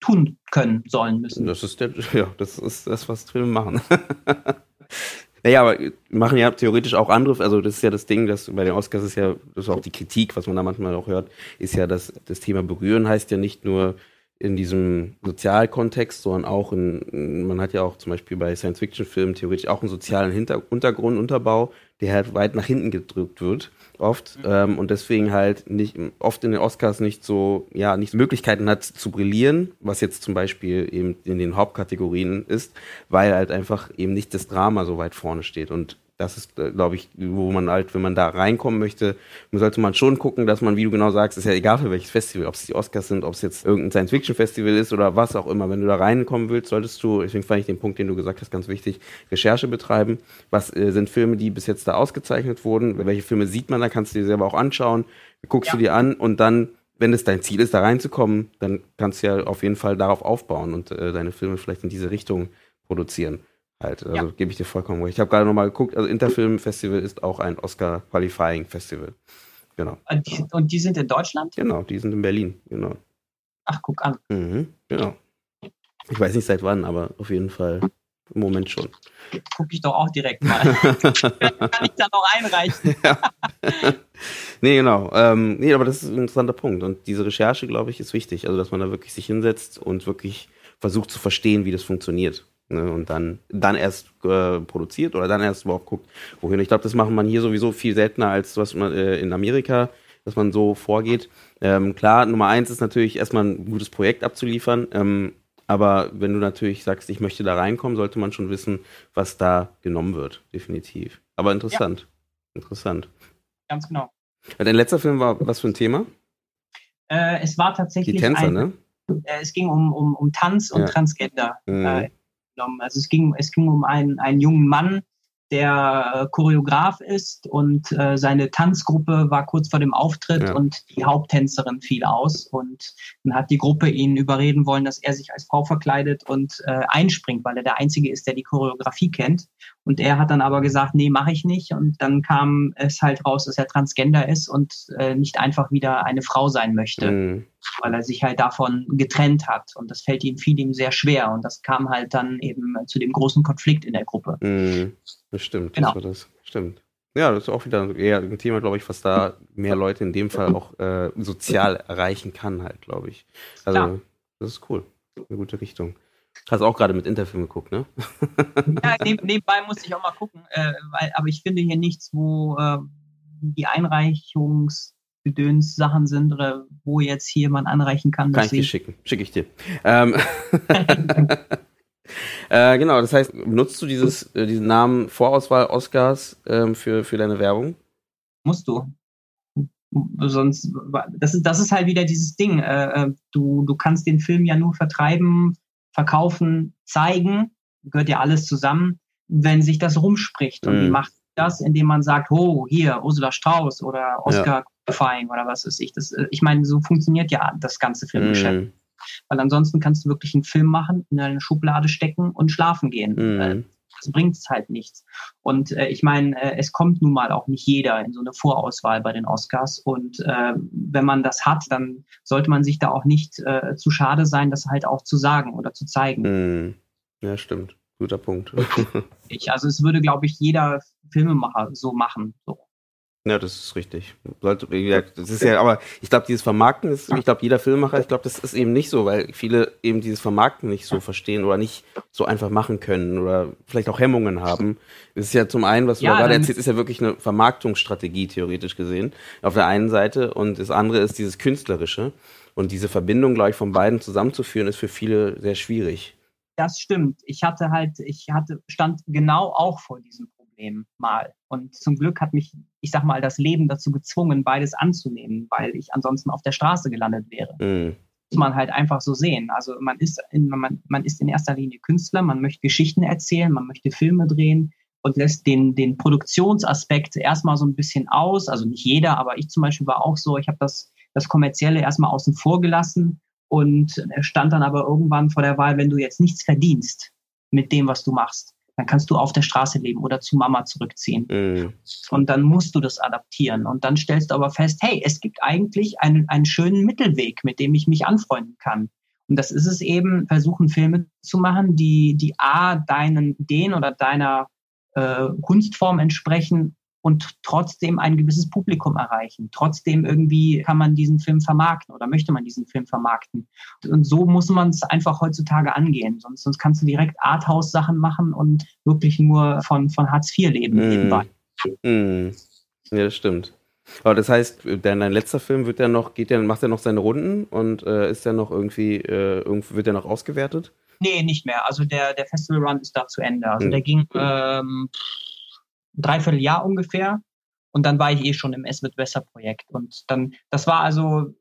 tun können, sollen, müssen. Das ist der, ja, das ist das, was Filme machen. Naja, aber machen ja theoretisch auch andere, also das ist ja das Ding, dass bei den Oscars ist ja, das ist auch die Kritik, was man da manchmal auch hört, ist ja, dass das Thema berühren heißt ja nicht nur in diesem Sozialkontext, sondern auch in, man hat ja auch zum Beispiel bei Science-Fiction-Filmen theoretisch auch einen sozialen Hinter Untergrund, Unterbau, der halt weit nach hinten gedrückt wird, oft, mhm. ähm, und deswegen halt nicht, oft in den Oscars nicht so, ja, nicht Möglichkeiten hat zu brillieren, was jetzt zum Beispiel eben in den Hauptkategorien ist, weil halt einfach eben nicht das Drama so weit vorne steht und das ist, äh, glaube ich, wo man halt, wenn man da reinkommen möchte, sollte man schon gucken, dass man, wie du genau sagst, ist ja egal für welches Festival, ob es die Oscars sind, ob es jetzt irgendein Science-Fiction-Festival ist oder was auch immer. Wenn du da reinkommen willst, solltest du, deswegen fand ich den Punkt, den du gesagt hast, ganz wichtig, Recherche betreiben. Was äh, sind Filme, die bis jetzt da ausgezeichnet wurden? Welche Filme sieht man da? Kannst du dir selber auch anschauen. Guckst ja. du dir an und dann wenn es dein Ziel ist, da reinzukommen, dann kannst du ja auf jeden Fall darauf aufbauen und äh, deine Filme vielleicht in diese Richtung produzieren halt. Also ja. gebe ich dir vollkommen recht. Ich habe gerade nochmal geguckt, also Interfilm Festival ist auch ein Oscar Qualifying Festival. Genau. Und die, und die, sind in Deutschland? Genau, die sind in Berlin, genau. Ach, guck an. Mhm, genau. Ich weiß nicht seit wann, aber auf jeden Fall im Moment schon. Gucke ich doch auch direkt mal. Kann ich da noch einreichen? ja. nee, genau. Ähm, nee, aber das ist ein interessanter Punkt. Und diese Recherche, glaube ich, ist wichtig. Also, dass man da wirklich sich hinsetzt und wirklich versucht zu verstehen, wie das funktioniert. Ne, und dann, dann erst äh, produziert oder dann erst überhaupt guckt, wohin. Ich glaube, das macht man hier sowieso viel seltener als was man äh, in Amerika, dass man so vorgeht. Ähm, klar, Nummer eins ist natürlich erstmal ein gutes Projekt abzuliefern. Ähm, aber wenn du natürlich sagst, ich möchte da reinkommen, sollte man schon wissen, was da genommen wird, definitiv. Aber interessant. Ja. Interessant. Ganz genau. Dein letzter Film war was für ein Thema? Äh, es war tatsächlich. Die Tänzer, ein, ne? Äh, es ging um, um, um Tanz und ja. Transgender. Mhm. Äh, also es ging, es ging um einen, einen jungen Mann, der äh, Choreograf ist und äh, seine Tanzgruppe war kurz vor dem Auftritt ja. und die Haupttänzerin fiel aus und dann hat die Gruppe ihn überreden wollen, dass er sich als Frau verkleidet und äh, einspringt, weil er der Einzige ist, der die Choreografie kennt. Und er hat dann aber gesagt, nee, mache ich nicht. Und dann kam es halt raus, dass er Transgender ist und äh, nicht einfach wieder eine Frau sein möchte, mhm. Weil er sich halt davon getrennt hat. Und das fällt ihm, fiel ihm sehr schwer. Und das kam halt dann eben zu dem großen Konflikt in der Gruppe. Mhm. Das stimmt, genau. das war das. Stimmt. Ja, das ist auch wieder eher ein Thema, glaube ich, was da mehr Leute in dem Fall auch äh, sozial erreichen kann, halt, glaube ich. Also, Klar. das ist cool. Eine gute Richtung. Hast auch gerade mit Interfilm geguckt, ne? ja, neb nebenbei musste ich auch mal gucken, äh, weil, aber ich finde hier nichts, wo äh, die Einreichungsgedöns Sachen sind oder wo jetzt hier man anreichen kann. Kann ich dir schicken, schicke ich dir. Ähm, Äh, genau, das heißt, nutzt du dieses, äh, diesen Namen Vorauswahl Oscars ähm, für, für deine Werbung? Musst du. Sonst, das ist, das ist halt wieder dieses Ding. Äh, äh, du, du kannst den Film ja nur vertreiben, verkaufen, zeigen, gehört ja alles zusammen, wenn sich das rumspricht. Und mhm. wie macht das, indem man sagt, oh, hier, Ursula Strauß oder Oscar ja. Oder was weiß ich. Das, äh, ich meine, so funktioniert ja das ganze Filmgeschäft. Mhm. Weil ansonsten kannst du wirklich einen Film machen, in eine Schublade stecken und schlafen gehen. Mhm. Das bringt es halt nichts. Und äh, ich meine, äh, es kommt nun mal auch nicht jeder in so eine Vorauswahl bei den Oscars. Und äh, wenn man das hat, dann sollte man sich da auch nicht äh, zu schade sein, das halt auch zu sagen oder zu zeigen. Mhm. Ja, stimmt. Guter Punkt. ich, also es würde, glaube ich, jeder Filmemacher so machen. So. Ja, das ist richtig. Sollte, das ist ja, aber ich glaube, dieses Vermarkten ist, ich glaube, jeder Filmemacher, ich glaube, das ist eben nicht so, weil viele eben dieses Vermarkten nicht so verstehen oder nicht so einfach machen können oder vielleicht auch Hemmungen haben. Das ist ja zum einen, was du ja, gerade erzählst, ist ja wirklich eine Vermarktungsstrategie, theoretisch gesehen, auf der einen Seite und das andere ist dieses Künstlerische. Und diese Verbindung, glaube ich, von beiden zusammenzuführen, ist für viele sehr schwierig. Das stimmt. Ich hatte halt, ich hatte, stand genau auch vor diesem Problem mal. Und zum Glück hat mich, ich sag mal, das Leben dazu gezwungen, beides anzunehmen, weil ich ansonsten auf der Straße gelandet wäre. Mhm. Muss man halt einfach so sehen. Also man ist in, man, man ist in erster Linie Künstler, man möchte Geschichten erzählen, man möchte Filme drehen und lässt den, den Produktionsaspekt erstmal so ein bisschen aus. Also nicht jeder, aber ich zum Beispiel war auch so, ich habe das, das Kommerzielle erstmal außen vor gelassen und stand dann aber irgendwann vor der Wahl, wenn du jetzt nichts verdienst mit dem, was du machst, dann kannst du auf der Straße leben oder zu Mama zurückziehen. Mhm. Und dann musst du das adaptieren. Und dann stellst du aber fest, hey, es gibt eigentlich einen, einen schönen Mittelweg, mit dem ich mich anfreunden kann. Und das ist es eben, versuchen Filme zu machen, die, die A, deinen Ideen oder deiner äh, Kunstform entsprechen und trotzdem ein gewisses Publikum erreichen. Trotzdem irgendwie kann man diesen Film vermarkten oder möchte man diesen Film vermarkten. Und so muss man es einfach heutzutage angehen. Sonst, sonst kannst du direkt Arthouse-Sachen machen und wirklich nur von, von Hartz IV leben mm. nebenbei. Mm. Ja, das stimmt. Aber das heißt, dein, dein letzter Film wird ja noch, geht der, macht er noch seine Runden und äh, ist der noch irgendwie, äh, wird der noch ausgewertet? Nee, nicht mehr. Also der, der Festival Run ist da zu Ende. Also hm. der ging ähm, dreiviertel Jahr ungefähr. Und dann war ich eh schon im Es wird besser Projekt. Und dann, das war also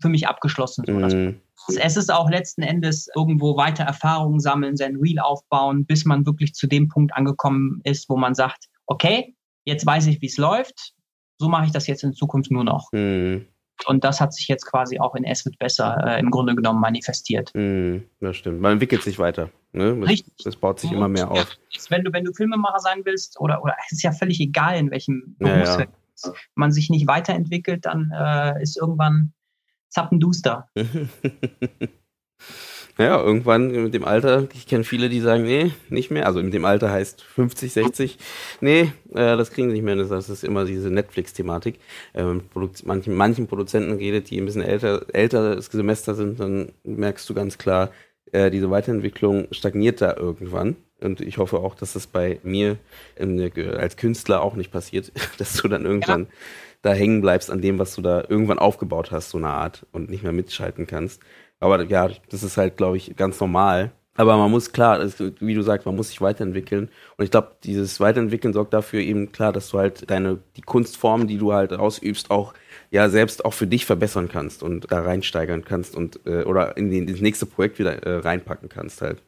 für mich abgeschlossen. So mhm. Es ist auch letzten Endes irgendwo weiter Erfahrungen sammeln, sein Reel aufbauen, bis man wirklich zu dem Punkt angekommen ist, wo man sagt, okay, jetzt weiß ich, wie es läuft. So mache ich das jetzt in Zukunft nur noch. Mhm. Und das hat sich jetzt quasi auch in Es wird besser äh, im Grunde genommen manifestiert. Mm, das stimmt. Man entwickelt sich weiter. Ne? Richtig. Das baut sich immer mehr auf. Wenn du, wenn du Filmemacher sein willst, oder, oder es ist ja völlig egal, in welchem Berufsfeld ja, ja. man sich nicht weiterentwickelt, dann äh, ist irgendwann zappenduster. Ja, irgendwann mit dem Alter, ich kenne viele, die sagen, nee, nicht mehr. Also mit dem Alter heißt 50, 60. Nee, äh, das kriegen sie nicht mehr. Das ist immer diese Netflix-Thematik. Ähm, manchen, manchen Produzenten redet, die ein bisschen älter, älter das Semester sind, dann merkst du ganz klar, äh, diese Weiterentwicklung stagniert da irgendwann. Und ich hoffe auch, dass das bei mir in, als Künstler auch nicht passiert, dass du dann irgendwann ja. da hängen bleibst an dem, was du da irgendwann aufgebaut hast, so eine Art, und nicht mehr mitschalten kannst. Aber ja, das ist halt, glaube ich, ganz normal. Aber man muss klar, wie du sagst, man muss sich weiterentwickeln. Und ich glaube, dieses Weiterentwickeln sorgt dafür eben klar, dass du halt deine, die Kunstform, die du halt ausübst, auch ja selbst auch für dich verbessern kannst und da reinsteigern kannst und äh, oder in, den, ins nächste Projekt wieder äh, reinpacken kannst halt.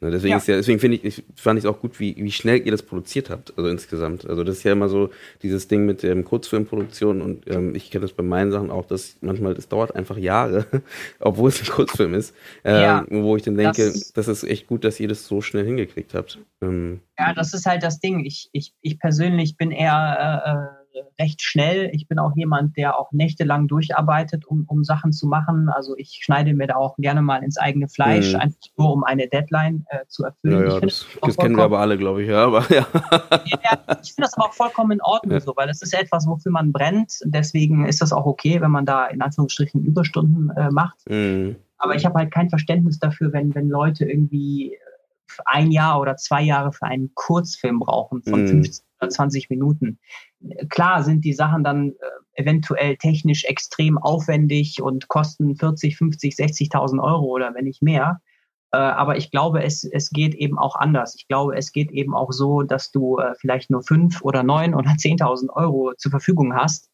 Ne, deswegen ja. ist ja, deswegen finde ich, ich fand ich es auch gut, wie, wie schnell ihr das produziert habt, also insgesamt. Also das ist ja immer so dieses Ding mit der Kurzfilmproduktion und ähm, ich kenne das bei meinen Sachen auch, dass manchmal das dauert einfach Jahre, obwohl es ein Kurzfilm ist, äh, ja, wo ich dann denke, das, das, ist echt gut, dass ihr das so schnell hingekriegt habt. Ähm, ja, das ist halt das Ding. Ich, ich, ich persönlich bin eher äh, äh recht schnell. Ich bin auch jemand, der auch nächtelang durcharbeitet, um, um Sachen zu machen. Also ich schneide mir da auch gerne mal ins eigene Fleisch, mhm. einfach nur um eine Deadline äh, zu erfüllen. Ja, ja, das, das kennen wir aber alle, glaube ich, ja. Aber, ja. ich finde das aber auch vollkommen in Ordnung so, weil es ist etwas, wofür man brennt. Deswegen ist das auch okay, wenn man da in Anführungsstrichen Überstunden äh, macht. Mhm. Aber ich habe halt kein Verständnis dafür, wenn, wenn Leute irgendwie ein Jahr oder zwei Jahre für einen Kurzfilm brauchen von mhm. 15 oder 20 Minuten klar sind die Sachen dann äh, eventuell technisch extrem aufwendig und kosten 40, 50, 60.000 Euro oder wenn nicht mehr. Äh, aber ich glaube, es, es geht eben auch anders. Ich glaube, es geht eben auch so, dass du äh, vielleicht nur fünf oder neun oder 10.000 Euro zur Verfügung hast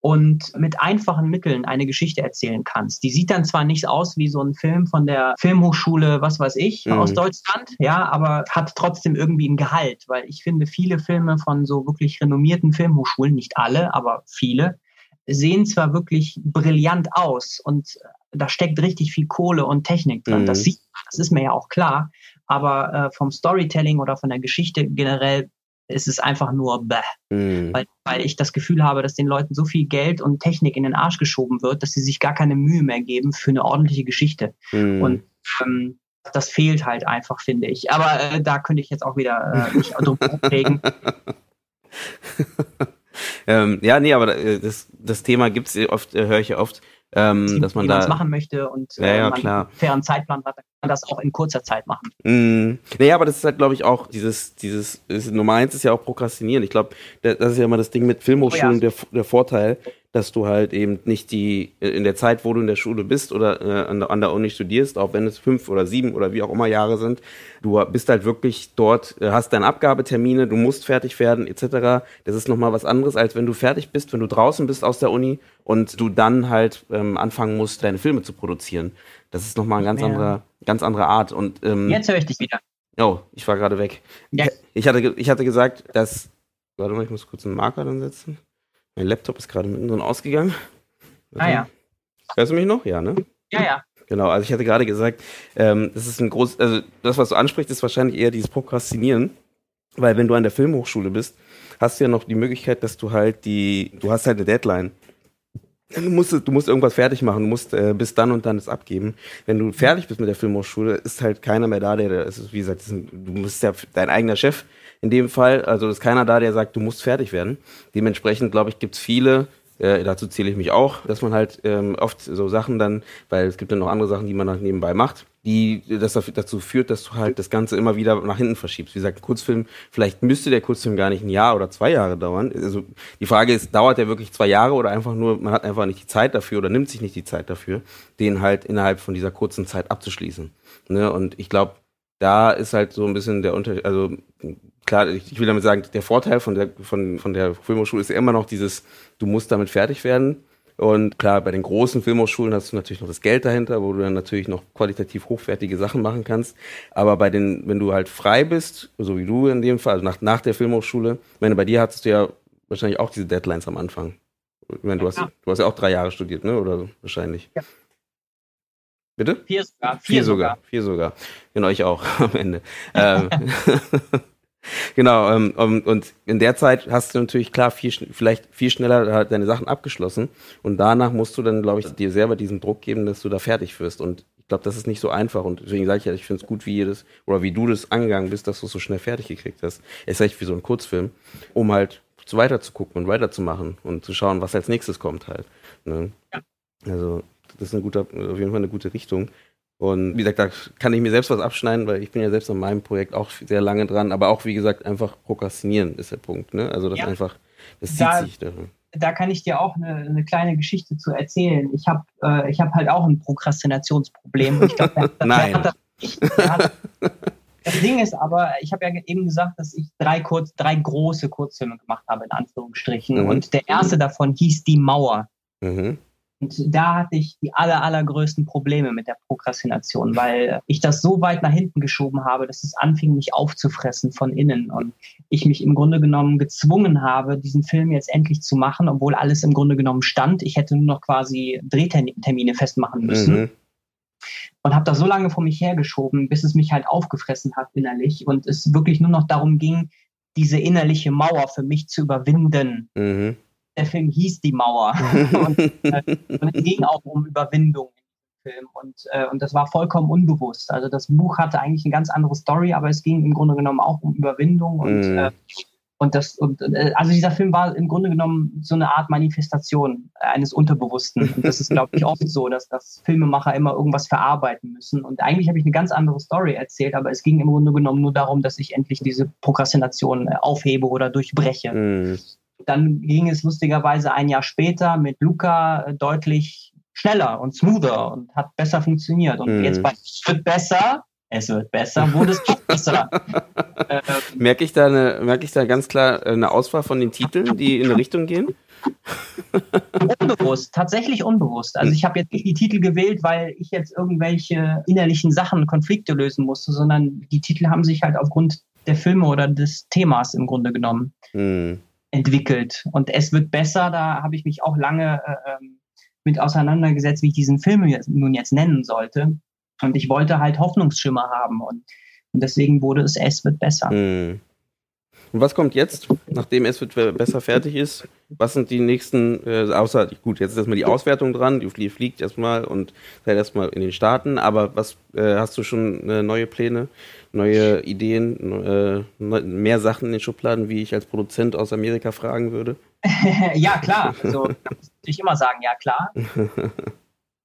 und mit einfachen Mitteln eine Geschichte erzählen kannst. Die sieht dann zwar nicht aus wie so ein Film von der Filmhochschule, was weiß ich, mhm. aus Deutschland, ja, aber hat trotzdem irgendwie ein Gehalt, weil ich finde, viele Filme von so wirklich renommierten Filmhochschulen, nicht alle, aber viele, sehen zwar wirklich brillant aus und da steckt richtig viel Kohle und Technik drin. Mhm. Das sieht das ist mir ja auch klar. Aber äh, vom Storytelling oder von der Geschichte generell ist es einfach nur bäh. Mhm. Weil, weil ich das Gefühl habe, dass den Leuten so viel Geld und Technik in den Arsch geschoben wird, dass sie sich gar keine Mühe mehr geben für eine ordentliche Geschichte. Mhm. Und ähm, das fehlt halt einfach, finde ich. Aber äh, da könnte ich jetzt auch wieder äh, mich drum regen. ähm, ja, nee, aber äh, das, das Thema gibt's oft, äh, höre ich ja oft, ähm, dass man da machen möchte und ja, ja, äh, man klar. einen fairen Zeitplan hat, dann kann man das auch in kurzer Zeit machen. Mm. Naja, aber das ist halt, glaube ich, auch dieses, dieses, ist, Nummer eins ist ja auch Prokrastinieren. Ich glaube, das ist ja immer das Ding mit Filmhochschulen, oh, ja. der, der Vorteil, dass du halt eben nicht die, in der Zeit, wo du in der Schule bist oder äh, an, der, an der Uni studierst, auch wenn es fünf oder sieben oder wie auch immer Jahre sind, du bist halt wirklich dort, äh, hast deine Abgabetermine, du musst fertig werden, etc. Das ist nochmal was anderes, als wenn du fertig bist, wenn du draußen bist aus der Uni und du dann halt ähm, anfangen musst, deine Filme zu produzieren. Das ist nochmal eine ganz andere, ganz andere Art. Und, ähm, Jetzt höre ich dich wieder. Oh, ich war gerade weg. Ja. Ich, hatte, ich hatte gesagt, dass. Warte mal, ich muss kurz einen Marker dann setzen. Mein Laptop ist gerade mittendrin ausgegangen. Warte. Ah ja. Hörst du mich noch? Ja, ne? Ja, ja. Genau, also ich hatte gerade gesagt, ähm, das ist ein groß, also das, was du ansprichst, ist wahrscheinlich eher dieses Prokrastinieren. Weil wenn du an der Filmhochschule bist, hast du ja noch die Möglichkeit, dass du halt die, du hast halt eine Deadline. Du musst, du musst irgendwas fertig machen, du musst äh, bis dann und dann es abgeben. Wenn du fertig bist mit der Filmhochschule, ist halt keiner mehr da, der, das ist, wie gesagt, ein, du bist ja dein eigener Chef in dem Fall. Also ist keiner da, der sagt, du musst fertig werden. Dementsprechend, glaube ich, gibt es viele, äh, dazu zähle ich mich auch, dass man halt ähm, oft so Sachen dann, weil es gibt ja noch andere Sachen, die man halt nebenbei macht, die das dazu führt, dass du halt das Ganze immer wieder nach hinten verschiebst. Wie gesagt, ein Kurzfilm, vielleicht müsste der Kurzfilm gar nicht ein Jahr oder zwei Jahre dauern. Also die Frage ist, dauert der wirklich zwei Jahre oder einfach nur, man hat einfach nicht die Zeit dafür oder nimmt sich nicht die Zeit dafür, den halt innerhalb von dieser kurzen Zeit abzuschließen. Ne? Und ich glaube, da ist halt so ein bisschen der Unterschied, also klar, ich will damit sagen, der Vorteil von der, von, von der Filmhochschule ist ja immer noch dieses, du musst damit fertig werden. Und klar, bei den großen Filmhochschulen hast du natürlich noch das Geld dahinter, wo du dann natürlich noch qualitativ hochwertige Sachen machen kannst. Aber bei den, wenn du halt frei bist, so wie du in dem Fall, also nach, nach der Filmhochschule, ich meine, bei dir hattest du ja wahrscheinlich auch diese Deadlines am Anfang. Ich meine, du hast, ja. du hast ja auch drei Jahre studiert, ne? Oder so, wahrscheinlich. Ja. Bitte? Vier sogar. Vier, Vier sogar. sogar. Vier sogar. Genau, ich auch am Ende. ähm, genau, ähm, und in der Zeit hast du natürlich klar viel, vielleicht viel schneller deine Sachen abgeschlossen und danach musst du dann, glaube ich, dir selber diesen Druck geben, dass du da fertig wirst und ich glaube, das ist nicht so einfach und deswegen sage ich ja, ich finde es gut, wie jedes oder wie du das angegangen bist, dass du es so schnell fertig gekriegt hast. Es ist echt wie so ein Kurzfilm, um halt weiter zu gucken und weiterzumachen und zu schauen, was als nächstes kommt halt. Ne? Ja. Also das ist eine gute, auf jeden Fall eine gute Richtung. Und wie gesagt, da kann ich mir selbst was abschneiden, weil ich bin ja selbst an meinem Projekt auch sehr lange dran, aber auch wie gesagt, einfach prokrastinieren ist der Punkt. Ne? Also das ja. einfach, das zieht da, sich daran. Da kann ich dir auch eine, eine kleine Geschichte zu erzählen. Ich habe äh, ich hab halt auch ein Prokrastinationsproblem. Ich glaub, Nein. Wer hat, das, nicht. das Ding ist aber, ich habe ja eben gesagt, dass ich drei, kurz, drei große Kurzfilme gemacht habe, in Anführungsstrichen. Mhm. Und der erste davon hieß Die Mauer. Mhm. Und da hatte ich die aller, allergrößten Probleme mit der Prokrastination, weil ich das so weit nach hinten geschoben habe, dass es anfing, mich aufzufressen von innen. Und ich mich im Grunde genommen gezwungen habe, diesen Film jetzt endlich zu machen, obwohl alles im Grunde genommen stand. Ich hätte nur noch quasi Drehtermine festmachen müssen. Mhm. Und habe das so lange vor mich hergeschoben, bis es mich halt aufgefressen hat innerlich und es wirklich nur noch darum ging, diese innerliche Mauer für mich zu überwinden. Mhm der Film hieß Die Mauer. und, äh, und, es ging auch um Überwindung im Film. Und, äh, und das war vollkommen unbewusst. Also das Buch hatte eigentlich eine ganz andere Story, aber es ging im Grunde genommen auch um Überwindung und mm. äh, und das, und, äh, also dieser Film war im Grunde genommen so eine Art Manifestation eines Unterbewussten. Und das ist, glaube ich, oft so, dass, dass Filmemacher immer irgendwas verarbeiten müssen. Und eigentlich habe ich eine ganz andere Story erzählt, aber es ging im Grunde genommen nur darum, dass ich endlich diese Prokrastination äh, aufhebe oder durchbreche. Mhm. Dann ging es lustigerweise ein Jahr später mit Luca äh, deutlich schneller und smoother und hat besser funktioniert. Und mhm. jetzt bei Es wird besser, es wird besser, wurde es besser. ähm, merke ich da eine, merke ich da ganz klar eine Auswahl von den Titeln, die in eine Richtung gehen? unbewusst, tatsächlich unbewusst. Also ich habe jetzt nicht die Titel gewählt, weil ich jetzt irgendwelche innerlichen Sachen, Konflikte lösen musste, sondern die Titel haben sich halt aufgrund der Filme oder des Themas im Grunde genommen. Mhm entwickelt. Und es wird besser, da habe ich mich auch lange äh, ähm, mit auseinandergesetzt, wie ich diesen Film jetzt, nun jetzt nennen sollte. Und ich wollte halt Hoffnungsschimmer haben. Und, und deswegen wurde es Es wird besser. Mhm. Und was kommt jetzt, nachdem es wird besser fertig ist? Was sind die nächsten, äh, außer, gut, jetzt ist erstmal die Auswertung dran, die fliegt erstmal und seid erstmal in den Staaten, aber was äh, hast du schon äh, neue Pläne, neue Ideen, äh, mehr Sachen in den Schubladen, wie ich als Produzent aus Amerika fragen würde? ja, klar. Also, ich immer sagen, ja, klar.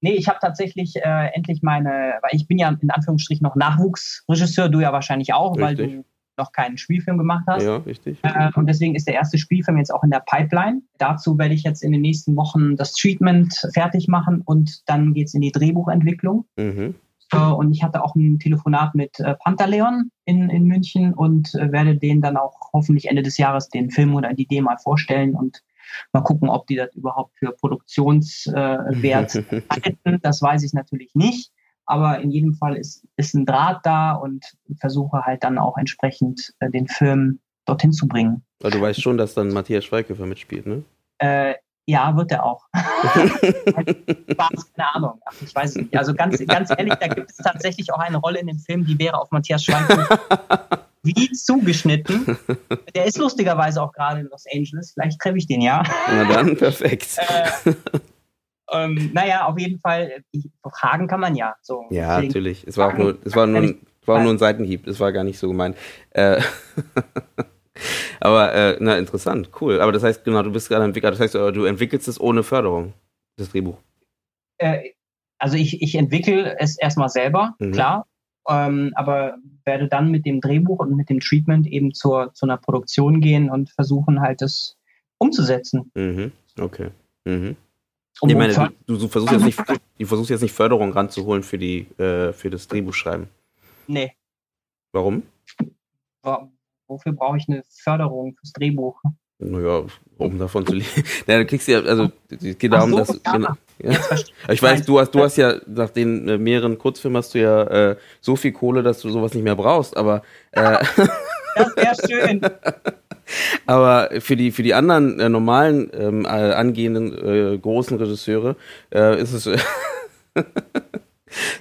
Nee, ich habe tatsächlich äh, endlich meine, weil ich bin ja in Anführungsstrichen noch Nachwuchsregisseur, du ja wahrscheinlich auch, Richtig. weil du noch keinen Spielfilm gemacht hast. Ja, richtig. Äh, und deswegen ist der erste Spielfilm jetzt auch in der Pipeline. Dazu werde ich jetzt in den nächsten Wochen das Treatment fertig machen und dann geht es in die Drehbuchentwicklung. Mhm. Äh, und ich hatte auch ein Telefonat mit äh, Pantaleon in, in München und äh, werde denen dann auch hoffentlich Ende des Jahres den Film oder die Idee mal vorstellen und mal gucken, ob die das überhaupt für Produktionswert äh, halten. Das weiß ich natürlich nicht. Aber in jedem Fall ist, ist ein Draht da und versuche halt dann auch entsprechend äh, den Film dorthin zu bringen. Weil du weißt schon, dass dann Matthias Schweighöfer mitspielt, ne? Äh, ja, wird er auch. Spaß, keine Ahnung. Ach, ich weiß es nicht. Also ganz, ganz ehrlich, da gibt es tatsächlich auch eine Rolle in dem Film, die wäre auf Matthias Schweighöfer wie zugeschnitten. Der ist lustigerweise auch gerade in Los Angeles. Vielleicht treffe ich den ja. Na dann, perfekt. Äh, ähm, naja, auf jeden Fall, fragen kann man ja. So. Ja, Deswegen natürlich. Es war auch nur, es war nur, ein, war nur ein Seitenhieb. Es war gar nicht so gemeint. Äh, aber, äh, na, interessant, cool. Aber das heißt, genau, du bist gerade Entwickler. Das heißt, äh, du entwickelst es ohne Förderung, das Drehbuch. Äh, also ich, ich entwickle es erstmal selber, mhm. klar. Ähm, aber werde dann mit dem Drehbuch und mit dem Treatment eben zur, zu einer Produktion gehen und versuchen halt das umzusetzen. Mhm. Okay. Mhm. Um ich meine, du, du, versuchst jetzt nicht, du versuchst jetzt nicht Förderung ranzuholen für, die, äh, für das Drehbuchschreiben. Nee. Warum? Wofür brauche ich eine Förderung fürs Drehbuch? Naja, um davon zu leben. Ja, du kriegst ja, also es geht darum, so, dass. Ja. Genau, ja. Ich weiß, du hast, du hast ja nach den äh, mehreren Kurzfilmen hast du ja äh, so viel Kohle, dass du sowas nicht mehr brauchst, aber. Äh, das wäre schön. Aber für die, für die anderen äh, normalen ähm, äh, angehenden äh, großen Regisseure äh, ist es.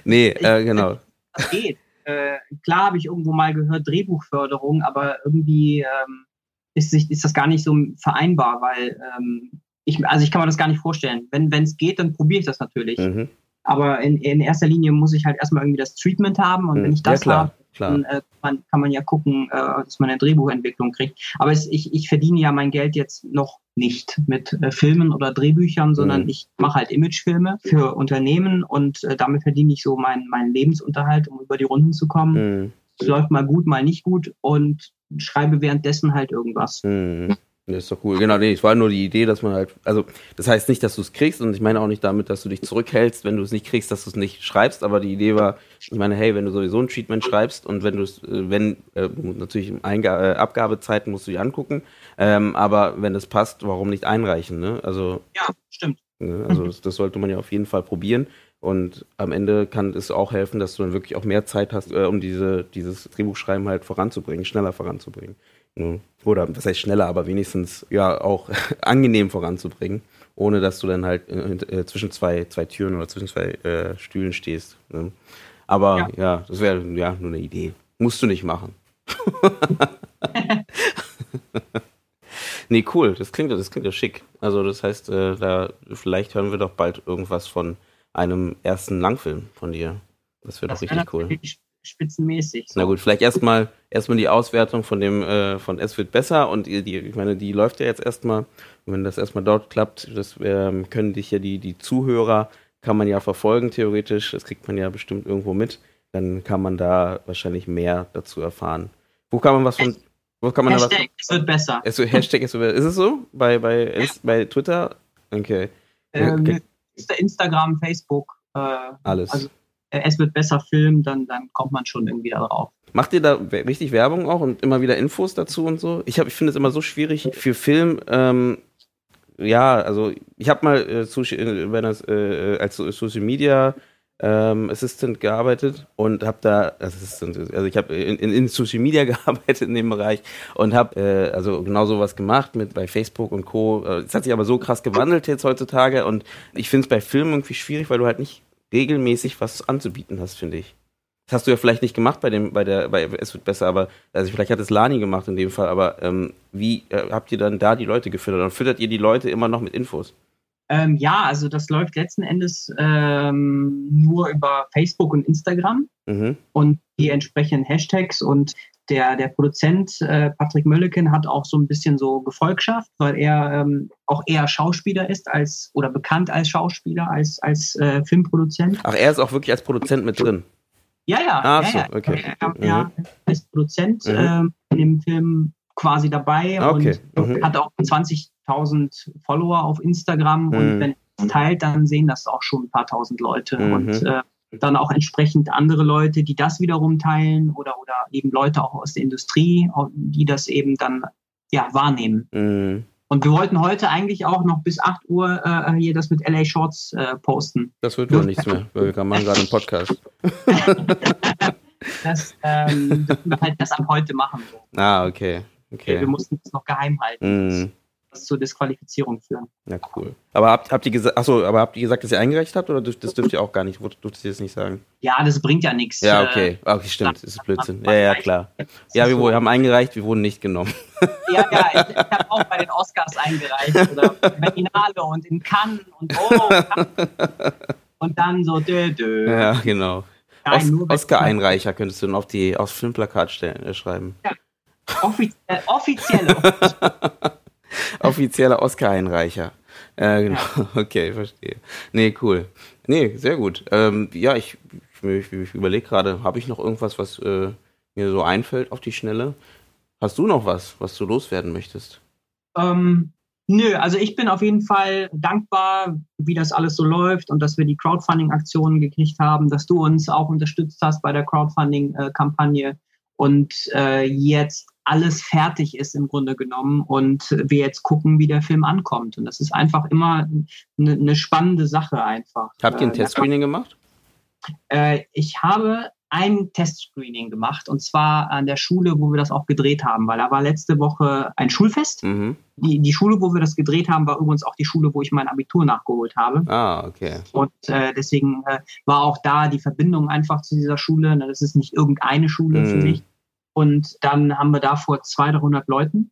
nee, äh, genau. Das geht. Äh, klar habe ich irgendwo mal gehört, Drehbuchförderung, aber irgendwie ähm, ist, sich, ist das gar nicht so vereinbar, weil ähm, ich, also ich kann mir das gar nicht vorstellen. Wenn es geht, dann probiere ich das natürlich. Mhm. Aber in, in erster Linie muss ich halt erstmal irgendwie das Treatment haben und mhm. wenn ich das ja, habe, dann äh, man, kann man ja gucken, äh, dass man eine Drehbuchentwicklung kriegt. Aber es, ich, ich verdiene ja mein Geld jetzt noch nicht mit äh, Filmen oder Drehbüchern, sondern mhm. ich mache halt Imagefilme für Unternehmen und äh, damit verdiene ich so meinen mein Lebensunterhalt, um über die Runden zu kommen. Mhm. Es läuft mal gut, mal nicht gut und schreibe währenddessen halt irgendwas. Mhm. Ja, ist doch cool. Genau, nee, es war nur die Idee, dass man halt, also das heißt nicht, dass du es kriegst und ich meine auch nicht damit, dass du dich zurückhältst, wenn du es nicht kriegst, dass du es nicht schreibst, aber die Idee war, ich meine, hey, wenn du sowieso ein Treatment schreibst und wenn du es, äh, wenn, äh, natürlich in Einga äh, Abgabezeiten musst du dich angucken, ähm, aber wenn es passt, warum nicht einreichen, ne? Also. Ja, stimmt. Ne? Also das, das, sollte man ja auf jeden Fall probieren. Und am Ende kann es auch helfen, dass du dann wirklich auch mehr Zeit hast, äh, um diese, dieses Drehbuchschreiben halt voranzubringen, schneller voranzubringen. Oder was heißt schneller, aber wenigstens ja auch angenehm voranzubringen, ohne dass du dann halt äh, äh, zwischen zwei, zwei Türen oder zwischen zwei äh, Stühlen stehst. Ne? Aber ja. ja, das wäre ja nur eine Idee. Musst du nicht machen. nee, cool. Das klingt, das klingt ja schick. Also das heißt, äh, da vielleicht hören wir doch bald irgendwas von einem ersten Langfilm von dir. Das wäre doch richtig cool spitzenmäßig. So. Na gut, vielleicht erstmal erstmal die Auswertung von dem äh, von Es wird besser und die, ich meine, die läuft ja jetzt erstmal. Und wenn das erstmal dort klappt, das ähm, können dich ja die, die Zuhörer, kann man ja verfolgen, theoretisch. Das kriegt man ja bestimmt irgendwo mit. Dann kann man da wahrscheinlich mehr dazu erfahren. Wo kann man was von. Wo kann man Hashtag, was, es wird besser. Es, Hashtag, es wird, ist es so? Bei, bei, ja. bei Twitter? Okay. Ähm, okay. Instagram, Facebook. Äh, Alles. Also es wird besser filmen, dann, dann kommt man schon irgendwie darauf. Macht ihr da richtig Werbung auch und immer wieder Infos dazu und so? Ich, ich finde es immer so schwierig für Film. Ähm, ja, also ich habe mal äh, äh, das, äh, als Social Media ähm, Assistant gearbeitet und habe da Assistant, also ich habe in, in, Social Media gearbeitet in dem Bereich und habe äh, also genau sowas gemacht mit bei Facebook und Co. Äh, es hat sich aber so krass gewandelt jetzt heutzutage und ich finde es bei Filmen irgendwie schwierig, weil du halt nicht regelmäßig was anzubieten hast, finde ich. Das hast du ja vielleicht nicht gemacht bei dem, bei der, bei Es wird besser, aber also vielleicht hat es Lani gemacht in dem Fall, aber ähm, wie äh, habt ihr dann da die Leute gefüttert und füttert ihr die Leute immer noch mit Infos? Ähm, ja, also das läuft letzten Endes ähm, nur über Facebook und Instagram mhm. und die entsprechenden Hashtags und der, der Produzent äh, Patrick Mölleken hat auch so ein bisschen so Gefolgschaft, weil er ähm, auch eher Schauspieler ist als oder bekannt als Schauspieler, als, als äh, Filmproduzent. Ach, er ist auch wirklich als Produzent mit drin. Ja, ja. Ah, ja, so, ja. okay. Er, er, er ist Produzent mhm. äh, in dem Film quasi dabei okay. und mhm. hat auch 20.000 Follower auf Instagram mhm. und wenn er es teilt, dann sehen das auch schon ein paar tausend Leute mhm. und äh, dann auch entsprechend andere Leute, die das wiederum teilen oder, oder eben Leute auch aus der Industrie, die das eben dann ja, wahrnehmen. Mhm. Und wir wollten heute eigentlich auch noch bis 8 Uhr äh, hier das mit LA Shorts äh, posten. Das wird wohl nichts mehr, weil wir machen gerade einen Podcast. das ähm, wir halt das ab heute machen. Ah, okay. okay. Wir mussten es noch geheim halten. Mhm zur Disqualifizierung führen. Ja, cool. Aber habt, habt ihr gesagt, achso, aber habt ihr gesagt, dass ihr eingereicht habt oder das dürft ihr auch gar nicht, dürft ihr das nicht sagen? Ja, das bringt ja nichts. Ja, okay. Äh, okay, stimmt, das ist Blödsinn. Ja, ja, klar. Ja, wir haben eingereicht, wir wurden nicht genommen. Ja, ja, ich, ich habe auch bei den Oscars eingereicht oder Berlinale und in Cannes und oh, und dann so dö, dö. Ja, genau. Nein, Oscar-Einreicher könntest du dann auf die aufs Filmplakat stellen, äh, schreiben. Ja. Offiziell, offiziell. Offizieller Oscar-Einreicher. Äh, genau. Ja. Okay, verstehe. Nee, cool. Nee, sehr gut. Ähm, ja, ich, ich, ich überlege gerade, habe ich noch irgendwas, was äh, mir so einfällt auf die Schnelle? Hast du noch was, was du loswerden möchtest? Ähm, nö, also ich bin auf jeden Fall dankbar, wie das alles so läuft und dass wir die Crowdfunding-Aktionen gekriegt haben, dass du uns auch unterstützt hast bei der Crowdfunding-Kampagne und äh, jetzt alles fertig ist im Grunde genommen und wir jetzt gucken, wie der Film ankommt. Und das ist einfach immer eine, eine spannende Sache einfach. Habt ihr ein äh, Testscreening gemacht? Äh, ich habe ein Testscreening gemacht und zwar an der Schule, wo wir das auch gedreht haben, weil da war letzte Woche ein Schulfest. Mhm. Die, die Schule, wo wir das gedreht haben, war übrigens auch die Schule, wo ich mein Abitur nachgeholt habe. Ah, okay. Und äh, deswegen äh, war auch da die Verbindung einfach zu dieser Schule. Das ist nicht irgendeine Schule mhm. für mich, und dann haben wir da vor 200, 300 Leuten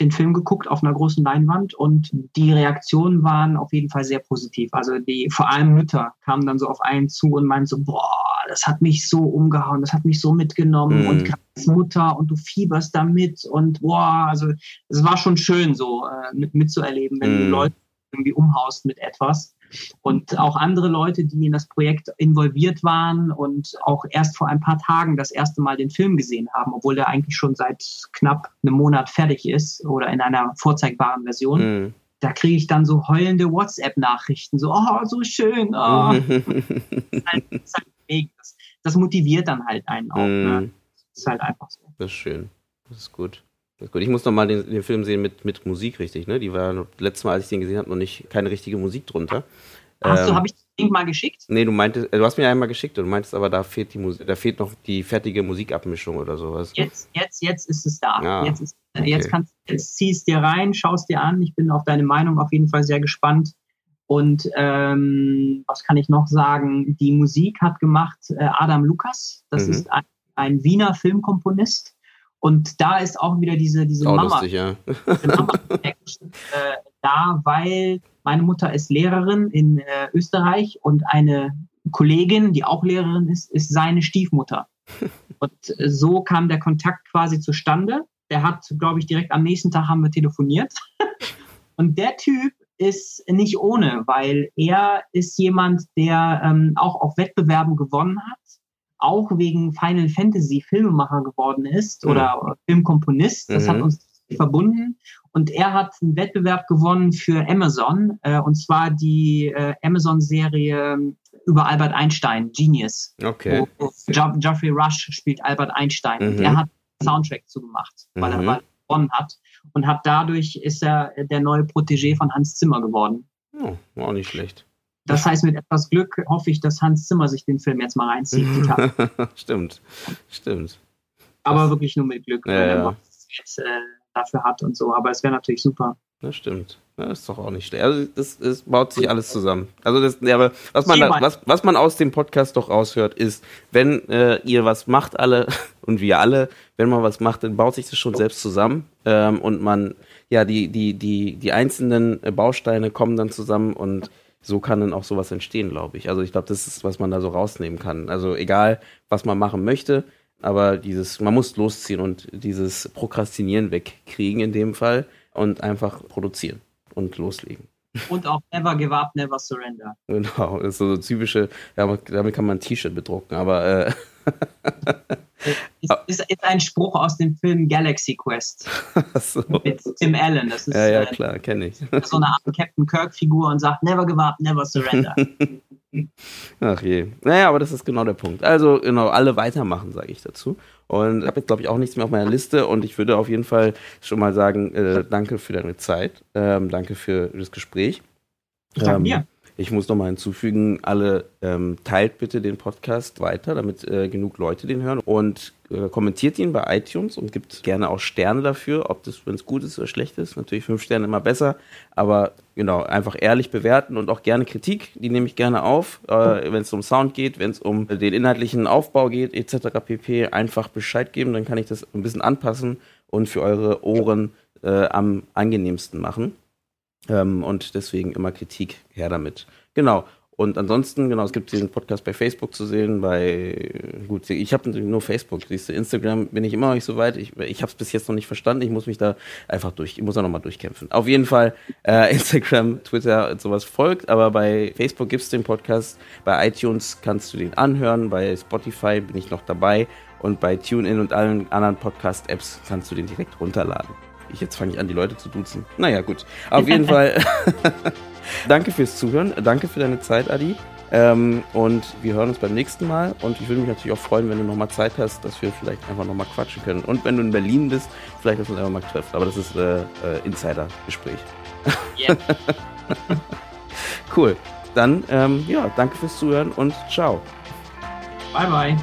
den Film geguckt auf einer großen Leinwand und die Reaktionen waren auf jeden Fall sehr positiv. Also die, vor allem Mütter kamen dann so auf einen zu und meinten so, boah, das hat mich so umgehauen, das hat mich so mitgenommen mm. und als Mutter und du fieberst damit und boah, also es war schon schön so äh, mit, mitzuerleben, wenn mm. du Leute irgendwie umhaust mit etwas. Und auch andere Leute, die in das Projekt involviert waren und auch erst vor ein paar Tagen das erste Mal den Film gesehen haben, obwohl der eigentlich schon seit knapp einem Monat fertig ist oder in einer vorzeigbaren Version. Mhm. Da kriege ich dann so heulende WhatsApp-Nachrichten, so, oh, so schön. Oh. das, halt, das, halt das, das, motiviert dann halt einen auch. Mhm. Ne? Das ist halt einfach so. Das ist schön. Das ist gut. Gut, ich muss noch mal den, den, Film sehen mit, mit Musik, richtig, ne? Die war letztes Mal, als ich den gesehen habe, noch nicht keine richtige Musik drunter. Hast ähm, du, habe ich den Link mal geschickt? Nee, du meintest, äh, du hast mir einmal geschickt und du meintest aber, da fehlt die Musik, da fehlt noch die fertige Musikabmischung oder sowas. Jetzt, jetzt, jetzt ist es da. Ah, jetzt, ist, okay. jetzt kannst jetzt ziehst dir rein, schaust dir an. Ich bin auf deine Meinung auf jeden Fall sehr gespannt. Und ähm, was kann ich noch sagen? Die Musik hat gemacht äh, Adam Lukas. Das mhm. ist ein, ein Wiener Filmkomponist und da ist auch wieder diese, diese auch Mama, lustig, ja. diese Mama äh, da, weil meine Mutter ist Lehrerin in äh, Österreich und eine Kollegin, die auch Lehrerin ist, ist seine Stiefmutter. Und äh, so kam der Kontakt quasi zustande. Der hat, glaube ich, direkt am nächsten Tag haben wir telefoniert. Und der Typ ist nicht ohne, weil er ist jemand, der ähm, auch auf Wettbewerben gewonnen hat auch wegen Final Fantasy Filmemacher geworden ist mhm. oder Filmkomponist. Das mhm. hat uns verbunden. Und er hat einen Wettbewerb gewonnen für Amazon, äh, und zwar die äh, Amazon-Serie über Albert Einstein, Genius. Okay. Wo, wo Geoffrey Rush spielt Albert Einstein. Mhm. Und er hat Soundtrack zugemacht, weil, mhm. er, gewonnen hat. Und hat dadurch ist er der neue Protégé von Hans Zimmer geworden. Oh, auch nicht schlecht. Das heißt, mit etwas Glück hoffe ich, dass Hans Zimmer sich den Film jetzt mal reinzieht. stimmt, stimmt. Aber das, wirklich nur mit Glück, ja, wenn er was jetzt äh, dafür hat und so. Aber es wäre natürlich super. Das stimmt. Das ist doch auch nicht schlecht. Also das, das baut sich alles zusammen. Also das, ja, aber was man, da, was, was man aus dem Podcast doch raushört, ist, wenn äh, ihr was macht, alle und wir alle, wenn man was macht, dann baut sich das schon selbst zusammen ähm, und man, ja, die die die die einzelnen Bausteine kommen dann zusammen und so kann dann auch sowas entstehen, glaube ich. Also ich glaube, das ist, was man da so rausnehmen kann. Also egal, was man machen möchte, aber dieses, man muss losziehen und dieses Prokrastinieren wegkriegen in dem Fall und einfach produzieren und loslegen. Und auch never give up, never surrender. Genau, das ist so typische, damit kann man ein T-Shirt bedrucken, aber äh, ist, ist, ist, ein Spruch aus dem Film Galaxy Quest so. mit Tim Allen. Das ist, ja, ja, äh, klar, kenne ich. So eine Art Captain Kirk-Figur und sagt, never give up, never surrender. Ach je. Naja, aber das ist genau der Punkt. Also, genau, alle weitermachen, sage ich dazu. Und ich habe jetzt, glaube ich, auch nichts mehr auf meiner Liste. Und ich würde auf jeden Fall schon mal sagen, äh, danke für deine Zeit. Ähm, danke für das Gespräch. Danke ähm, mir. Ich muss nochmal hinzufügen, alle ähm, teilt bitte den Podcast weiter, damit äh, genug Leute den hören und äh, kommentiert ihn bei iTunes und gibt gerne auch Sterne dafür, ob das, wenn es gut ist oder schlecht ist. Natürlich fünf Sterne immer besser, aber genau, einfach ehrlich bewerten und auch gerne Kritik, die nehme ich gerne auf, äh, wenn es um Sound geht, wenn es um den inhaltlichen Aufbau geht, etc. pp. Einfach Bescheid geben, dann kann ich das ein bisschen anpassen und für eure Ohren äh, am angenehmsten machen. Ähm, und deswegen immer Kritik her damit. Genau. Und ansonsten, genau, es gibt diesen Podcast bei Facebook zu sehen, bei, gut, ich habe nur Facebook, siehst du, Instagram bin ich immer noch nicht so weit, ich, ich habe es bis jetzt noch nicht verstanden, ich muss mich da einfach durch, ich muss da nochmal durchkämpfen. Auf jeden Fall, äh, Instagram, Twitter und sowas folgt, aber bei Facebook gibt es den Podcast, bei iTunes kannst du den anhören, bei Spotify bin ich noch dabei und bei TuneIn und allen anderen Podcast-Apps kannst du den direkt runterladen. Ich, jetzt fange ich an, die Leute zu duzen. Naja, gut. Auf jeden Fall. danke fürs Zuhören. Danke für deine Zeit, Adi. Ähm, und wir hören uns beim nächsten Mal. Und ich würde mich natürlich auch freuen, wenn du nochmal Zeit hast, dass wir vielleicht einfach nochmal quatschen können. Und wenn du in Berlin bist, vielleicht, dass wir uns einfach mal treffen. Aber das ist äh, äh, Insider-Gespräch. Yeah. cool. Dann, ähm, ja, danke fürs Zuhören und ciao. Bye, bye.